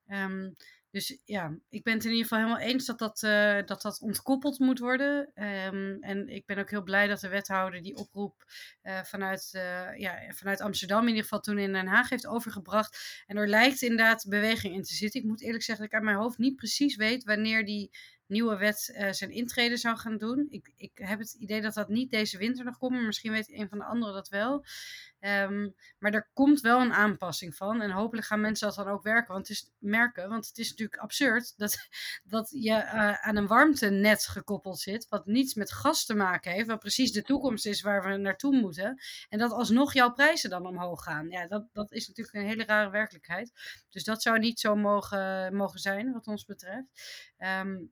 Um, dus ja, ik ben het in ieder geval helemaal eens dat dat, uh, dat, dat ontkoppeld moet worden. Um, en ik ben ook heel blij dat de wethouder die oproep uh, vanuit, uh, ja, vanuit Amsterdam in ieder geval toen in Den Haag heeft overgebracht. En er lijkt inderdaad beweging in te zitten. Ik moet eerlijk zeggen dat ik uit mijn hoofd niet precies weet wanneer die nieuwe wet uh, zijn intrede zou gaan doen. Ik, ik heb het idee dat dat niet deze winter nog komt, maar misschien weet een van de anderen dat wel. Um, maar er komt wel een aanpassing van. En hopelijk gaan mensen dat dan ook werken, want het is, merken. Want het is natuurlijk absurd dat, dat je uh, aan een warmtenet gekoppeld zit. Wat niets met gas te maken heeft. Wat precies de toekomst is waar we naartoe moeten. En dat alsnog jouw prijzen dan omhoog gaan. Ja, dat, dat is natuurlijk een hele rare werkelijkheid. Dus dat zou niet zo mogen, mogen zijn, wat ons betreft. Um,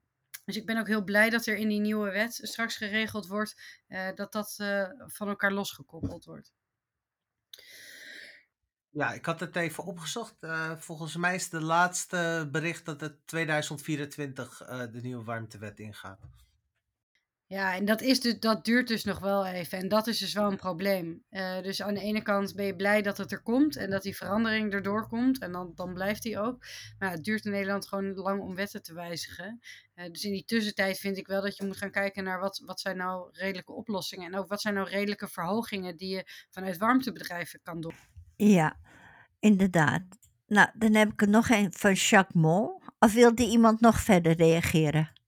dus ik ben ook heel blij dat er in die nieuwe wet straks geregeld wordt uh, dat dat uh, van elkaar losgekoppeld wordt. Ja, ik had het even opgezocht. Uh, volgens mij is de laatste bericht dat het 2024 de nieuwe warmtewet ingaat. Ja, en dat, is dus, dat duurt dus nog wel even. En dat is dus wel een probleem. Uh, dus aan de ene kant ben je blij dat het er komt en dat die verandering erdoor komt. En dan, dan blijft die ook. Maar het duurt in Nederland gewoon lang om wetten te wijzigen. Uh, dus in die tussentijd vind ik wel dat je moet gaan kijken naar wat, wat zijn nou redelijke oplossingen. En ook wat zijn nou redelijke verhogingen die je vanuit warmtebedrijven kan doen. Ja, inderdaad. Nou, dan heb ik er nog een van Jacques Mol. Of wilde iemand nog verder reageren?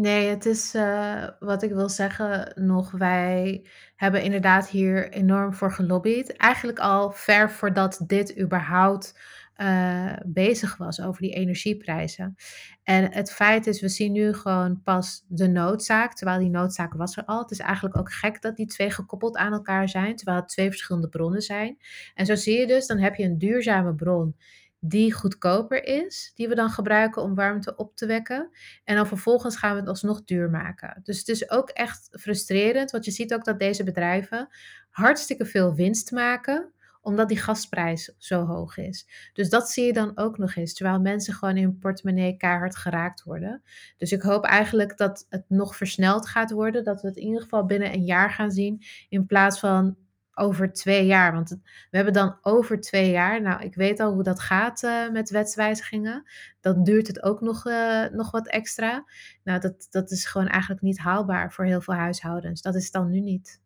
Nee, het is, uh, wat ik wil zeggen nog, wij hebben inderdaad hier enorm voor gelobbyd. Eigenlijk al ver voordat dit überhaupt uh, bezig was over die energieprijzen. En het feit is, we zien nu gewoon pas de noodzaak, terwijl die noodzaak was er al. Het is eigenlijk ook gek dat die twee gekoppeld aan elkaar zijn, terwijl het twee verschillende bronnen zijn. En zo zie je dus, dan heb je een duurzame bron die goedkoper is, die we dan gebruiken om warmte op te wekken. En dan vervolgens gaan we het alsnog duur maken. Dus het is ook echt frustrerend, want je ziet ook dat deze bedrijven hartstikke veel winst maken omdat die gasprijs zo hoog is. Dus dat zie je dan ook nog eens, terwijl mensen gewoon in hun portemonnee keihard geraakt worden. Dus ik hoop eigenlijk dat het nog versneld gaat worden, dat we het in ieder geval binnen een jaar gaan zien, in plaats van over twee jaar. Want we hebben dan over twee jaar. Nou, ik weet al hoe dat gaat uh, met wetswijzigingen. Dan duurt het ook nog, uh, nog wat extra. Nou, dat, dat is gewoon eigenlijk niet haalbaar voor heel veel huishoudens. Dat is dan nu niet.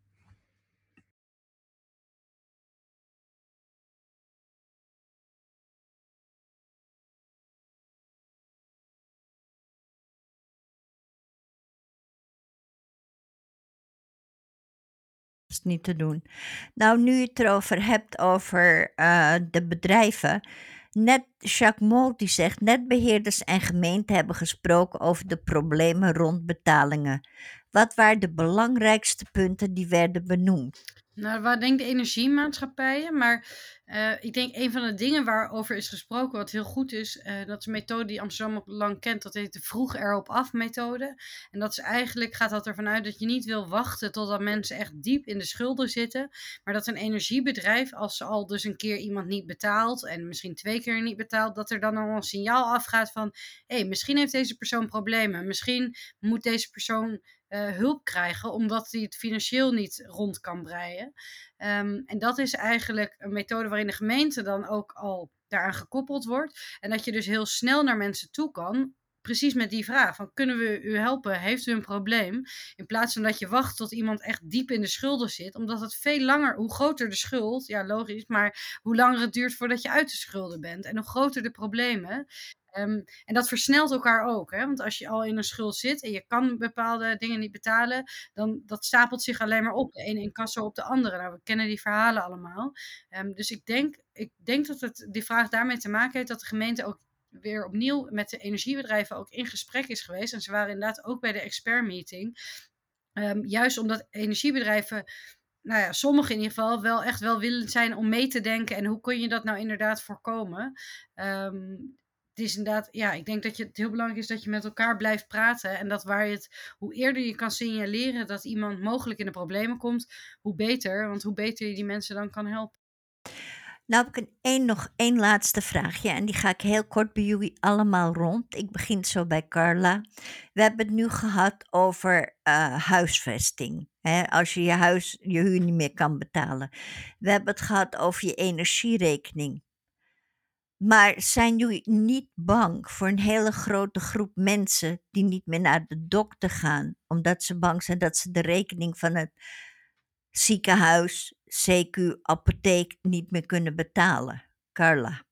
Niet te doen. Nou, nu je het erover hebt over uh, de bedrijven. Net Jacques Mol die zegt, netbeheerders en gemeenten hebben gesproken over de problemen rond betalingen. Wat waren de belangrijkste punten die werden benoemd? Nou, waar denk de energiemaatschappijen, maar uh, ik denk een van de dingen waarover is gesproken, wat heel goed is, uh, dat is een methode die Amsterdam al lang kent, dat heet de vroeg erop af methode. En dat is eigenlijk, gaat dat ervan uit dat je niet wil wachten totdat mensen echt diep in de schulden zitten, maar dat een energiebedrijf, als ze al dus een keer iemand niet betaalt en misschien twee keer niet betaalt, dat er dan al een signaal afgaat van, hé, hey, misschien heeft deze persoon problemen, misschien moet deze persoon hulp krijgen, omdat hij het financieel niet rond kan breien. Um, en dat is eigenlijk een methode waarin de gemeente dan ook al daaraan gekoppeld wordt. En dat je dus heel snel naar mensen toe kan precies met die vraag: van kunnen we u helpen? Heeft u een probleem? In plaats van dat je wacht tot iemand echt diep in de schulden zit, omdat het veel langer, hoe groter de schuld, ja logisch, maar hoe langer het duurt voordat je uit de schulden bent en hoe groter de problemen. Ehm, en dat versnelt elkaar ook, hè? want als je al in een schuld zit en je kan bepaalde dingen niet betalen, dan dat stapelt zich alleen maar op. De ene incasso op de andere. Nou, we kennen die verhalen allemaal. Um, dus ik denk, ik denk dat het, die vraag daarmee te maken heeft dat de gemeente ook weer opnieuw met de energiebedrijven ook in gesprek is geweest. En ze waren inderdaad ook bij de expert meeting. Um, juist omdat energiebedrijven, nou ja, sommigen in ieder geval, wel echt wel willend zijn om mee te denken. En hoe kun je dat nou inderdaad voorkomen? Um, het is inderdaad, ja, ik denk dat je, het heel belangrijk is dat je met elkaar blijft praten. En dat waar je het, hoe eerder je kan signaleren dat iemand mogelijk in de problemen komt, hoe beter. Want hoe beter je die mensen dan kan helpen. Nou heb ik een, één, nog één laatste vraagje en die ga ik heel kort bij jullie allemaal rond. Ik begin zo bij Carla. We hebben het nu gehad over uh, huisvesting. Hè, als je je huis, je huur niet meer kan betalen. We hebben het gehad over je energierekening. Maar zijn jullie niet bang voor een hele grote groep mensen die niet meer naar de dokter gaan, omdat ze bang zijn dat ze de rekening van het ziekenhuis, CQ, apotheek niet meer kunnen betalen? Carla.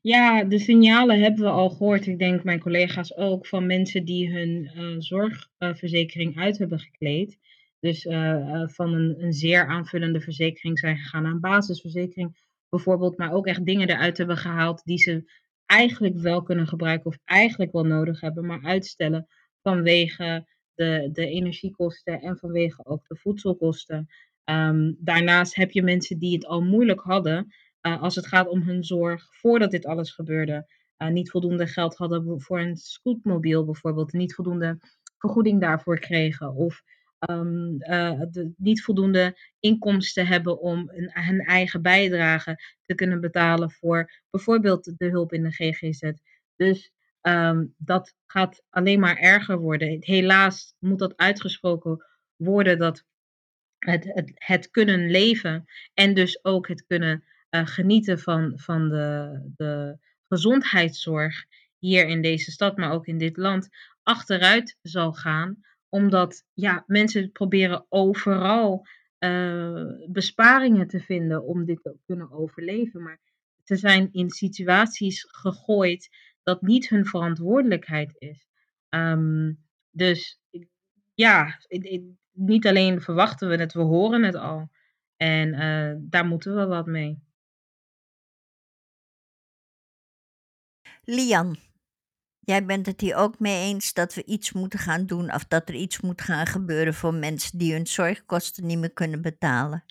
Ja, de signalen hebben we al gehoord. Ik denk mijn collega's ook van mensen die hun uh, zorgverzekering uit hebben gekleed. Dus uh, van een, een zeer aanvullende verzekering zijn gegaan naar een basisverzekering bijvoorbeeld, maar ook echt dingen eruit hebben gehaald die ze eigenlijk wel kunnen gebruiken of eigenlijk wel nodig hebben, maar uitstellen vanwege de, de energiekosten en vanwege ook de voedselkosten. Ehm, daarnaast heb je mensen die het al moeilijk hadden uh, als het gaat om hun zorg voordat dit alles gebeurde. Uh, niet voldoende geld hadden voor een scootmobiel bijvoorbeeld, niet voldoende vergoeding daarvoor kregen. Of um, uh, de, niet voldoende inkomsten hebben om een, hun eigen bijdrage te kunnen betalen voor bijvoorbeeld de hulp in de GGZ. Dus um, dat gaat alleen maar erger worden. Helaas moet dat uitgesproken worden dat het, het, kunnen leven en dus ook het kunnen uh, genieten van, van de, de gezondheidszorg hier in deze stad, maar ook in dit land, achteruit zal gaan omdat ja, mensen proberen overal uh, besparingen te vinden om dit te kunnen overleven. Maar ze zijn in situaties gegooid dat niet hun verantwoordelijkheid is. Um, dus ja, niet alleen verwachten we het, we horen het al. En uh, daar moeten we wat mee. Lian, Jij bent het hier ook mee eens dat we iets moeten gaan doen of dat er iets moet gaan gebeuren voor mensen die hun zorgkosten niet meer kunnen betalen?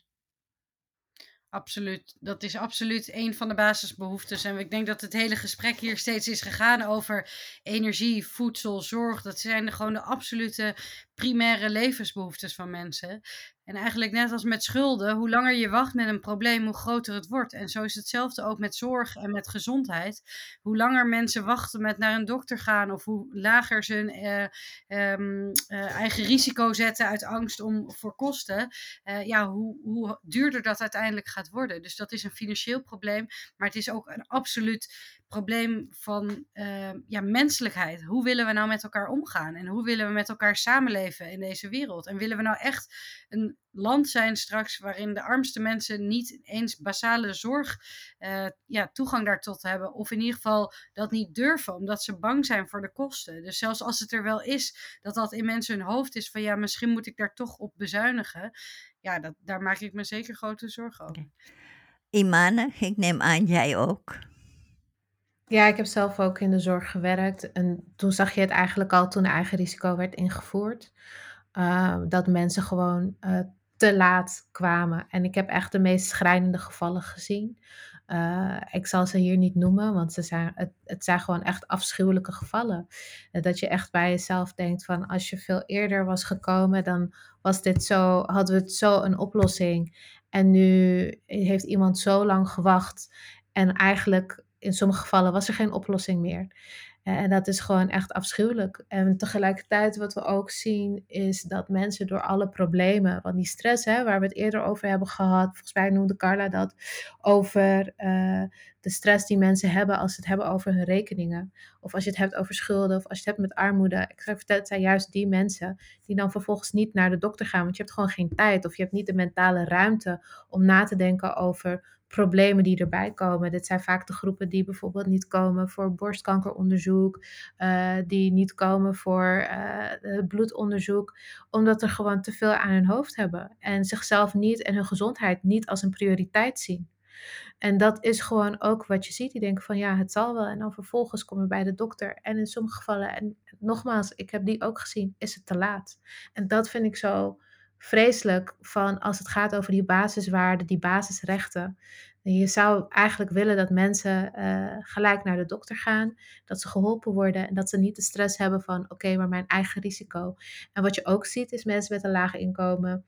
Absoluut. Dat is absoluut een van de basisbehoeftes. En ik denk dat het hele gesprek hier steeds is gegaan over energie, voedsel, zorg. Dat zijn gewoon de absolute primaire levensbehoeftes van mensen. En eigenlijk net als met schulden, hoe langer je wacht met een probleem, hoe groter het wordt. En zo is hetzelfde ook met zorg en met gezondheid. Hoe langer mensen wachten met naar een dokter gaan, of hoe lager ze hun eh, ehm, eh, eigen risico zetten uit angst om voor kosten, uh, ja, hoe, hoe duurder dat uiteindelijk gaat worden. Dus dat is een financieel probleem, maar het is ook een absoluut probleem van uh, ja, menselijkheid. Hoe willen we nou met elkaar omgaan? En hoe willen we met elkaar samenleven in deze wereld? En willen we nou echt een land zijn straks waarin de armste mensen niet eens basale zorg, uh, ja, toegang daartot hebben? Of in ieder geval dat niet durven, omdat ze bang zijn voor de kosten. Dus zelfs als het er wel is, dat dat in mensen hun hoofd is van ja, misschien moet ik daar toch op bezuinigen. Ja, dat, daar maak ik me zeker grote zorgen over. Imane, ik neem aan jij ook. Ja, ik heb zelf ook in de zorg gewerkt. En toen zag je het eigenlijk al toen eigen risico werd ingevoerd. Uh, dat mensen gewoon uh, te laat kwamen. En ik heb echt de meest schrijnende gevallen gezien. Uh, ik zal ze hier niet noemen, want ze zijn, het, het zijn gewoon echt afschuwelijke gevallen. dat je echt bij jezelf denkt van als je veel eerder was gekomen, dan was dit zo, hadden we het zo een oplossing. En nu heeft iemand zo lang gewacht en eigenlijk in sommige gevallen was er geen oplossing meer. En dat is gewoon echt afschuwelijk. En tegelijkertijd wat we ook zien is dat mensen door alle problemen, want die stress hè, waar we het eerder over hebben gehad, volgens mij noemde Carla dat, over uh, de stress die mensen hebben als ze het hebben over hun rekeningen. Of als je het hebt over schulden, of als je het hebt met armoede. Ik zou vertellen, het zijn juist die mensen die dan vervolgens niet naar de dokter gaan, want je hebt gewoon geen tijd of je hebt niet de mentale ruimte om na te denken over problemen die erbij komen. Dit zijn vaak de groepen die bijvoorbeeld niet komen voor borstkankeronderzoek, uh, die niet komen voor uh, bloedonderzoek, omdat er gewoon te veel aan hun hoofd hebben en zichzelf niet en hun gezondheid niet als een prioriteit zien. En dat is gewoon ook wat je ziet. Die denken van ja, het zal wel. En dan vervolgens kom je bij de dokter. En in sommige gevallen, en nogmaals, ik heb die ook gezien, is het te laat. En dat vind ik zo vreselijk van als het gaat over die basiswaarden, die basisrechten. Je zou eigenlijk willen dat mensen uh, gelijk naar de dokter gaan, dat ze geholpen worden en dat ze niet de stress hebben van oké, maar mijn eigen risico. En wat je ook ziet is mensen met een laag inkomen,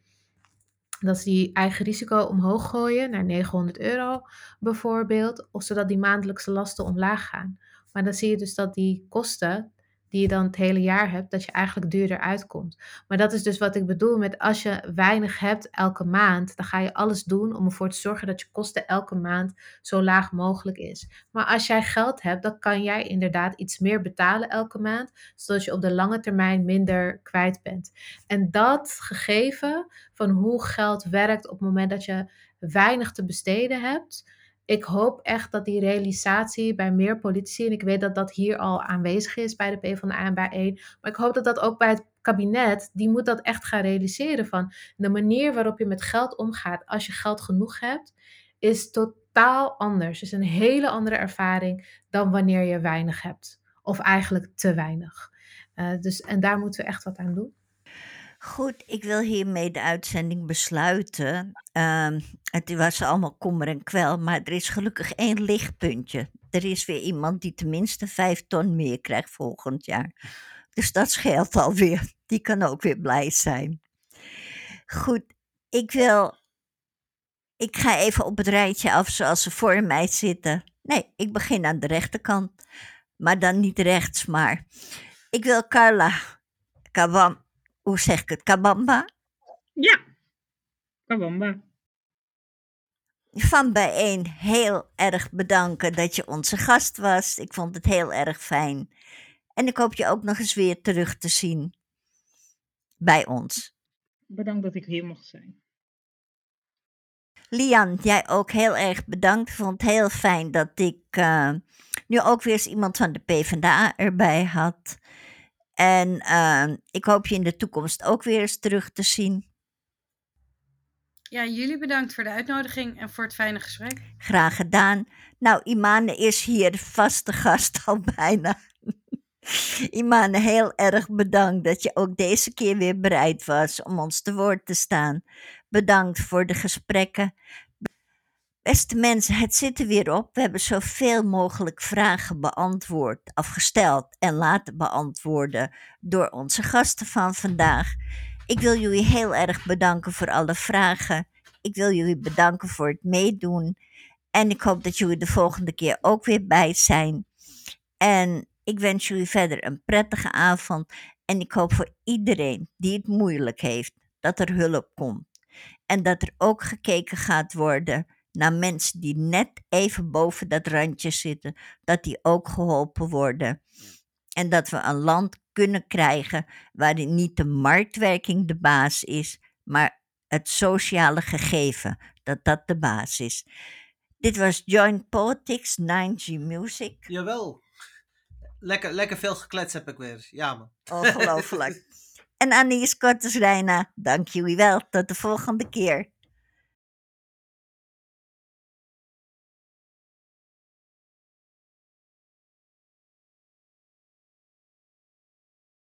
dat ze die eigen risico omhoog gooien naar 900 euro bijvoorbeeld, of zodat die maandelijkse lasten omlaag gaan. Maar dan zie je dus dat die kosten die je dan het hele jaar hebt, dat je eigenlijk duurder uitkomt. Maar dat is dus wat ik bedoel met als je weinig hebt elke maand, dan ga je alles doen om ervoor te zorgen dat je kosten elke maand zo laag mogelijk is. Maar als jij geld hebt, dan kan jij inderdaad iets meer betalen elke maand, zodat je op de lange termijn minder kwijt bent. En dat gegeven van hoe geld werkt op het moment dat je weinig te besteden hebt, ik hoop echt dat die realisatie bij meer politici, en ik weet dat dat hier al aanwezig is bij de PvdA en bij 1, maar ik hoop dat dat ook bij het kabinet, die moet dat echt gaan realiseren van de manier waarop je met geld omgaat als je geld genoeg hebt, is totaal anders. Is een hele andere ervaring dan wanneer je weinig hebt. Of eigenlijk te weinig. Uh, dus, en daar moeten we echt wat aan doen. Goed, ik wil hiermee de uitzending besluiten. Uh, het was allemaal kommer en kwel, maar er is gelukkig één lichtpuntje. Er is weer iemand die tenminste vijf ton meer krijgt volgend jaar. Dus dat scheelt alweer. Die kan ook weer blij zijn. Goed, ik wil. Ik ga even op het rijtje af zoals ze voor mij zitten. Nee, ik begin aan de rechterkant. Maar dan niet rechts, maar. Ik wil Carla Kabam hoe zeg ik het? Kabamba? Ja, Kabamba. Van bijeen heel erg bedanken dat je onze gast was. Ik vond het heel erg fijn. En ik hoop je ook nog eens weer terug te zien bij ons. Bedankt dat ik hier mocht zijn. Lian, jij ook heel erg bedankt. Ik vond het heel fijn dat ik uh, nu ook weer eens iemand van de PvdA erbij had. En uh, ik hoop je in de toekomst ook weer eens terug te zien. Ja, jullie bedankt voor de uitnodiging en voor het fijne gesprek. Graag gedaan. Nou, Imane is hier vaste gast al bijna. Imane, heel erg bedankt dat je ook deze keer weer bereid was om ons te woord te staan. Bedankt voor de gesprekken. Beste mensen, het zit er weer op. We hebben zoveel mogelijk vragen beantwoord, afgesteld en laten beantwoorden door onze gasten van vandaag. Ik wil jullie heel erg bedanken voor alle vragen. Ik wil jullie bedanken voor het meedoen. En ik hoop dat jullie de volgende keer ook weer bij zijn. En ik wens jullie verder een prettige avond. En ik hoop voor iedereen die het moeilijk heeft, dat er hulp komt. En dat er ook gekeken gaat worden naar mensen die net even boven dat randje zitten, dat die ook geholpen worden. En dat we een land kunnen krijgen waarin niet de marktwerking de baas is, maar het sociale gegeven, dat dat de baas is. Dit was Joint Politics, 9G Music. Jawel. Lekker, lekker veel gekletst heb ik weer. Ja, man. Ongelooflijk. en Annie Korters Reina, dank jullie wel. Tot de volgende keer.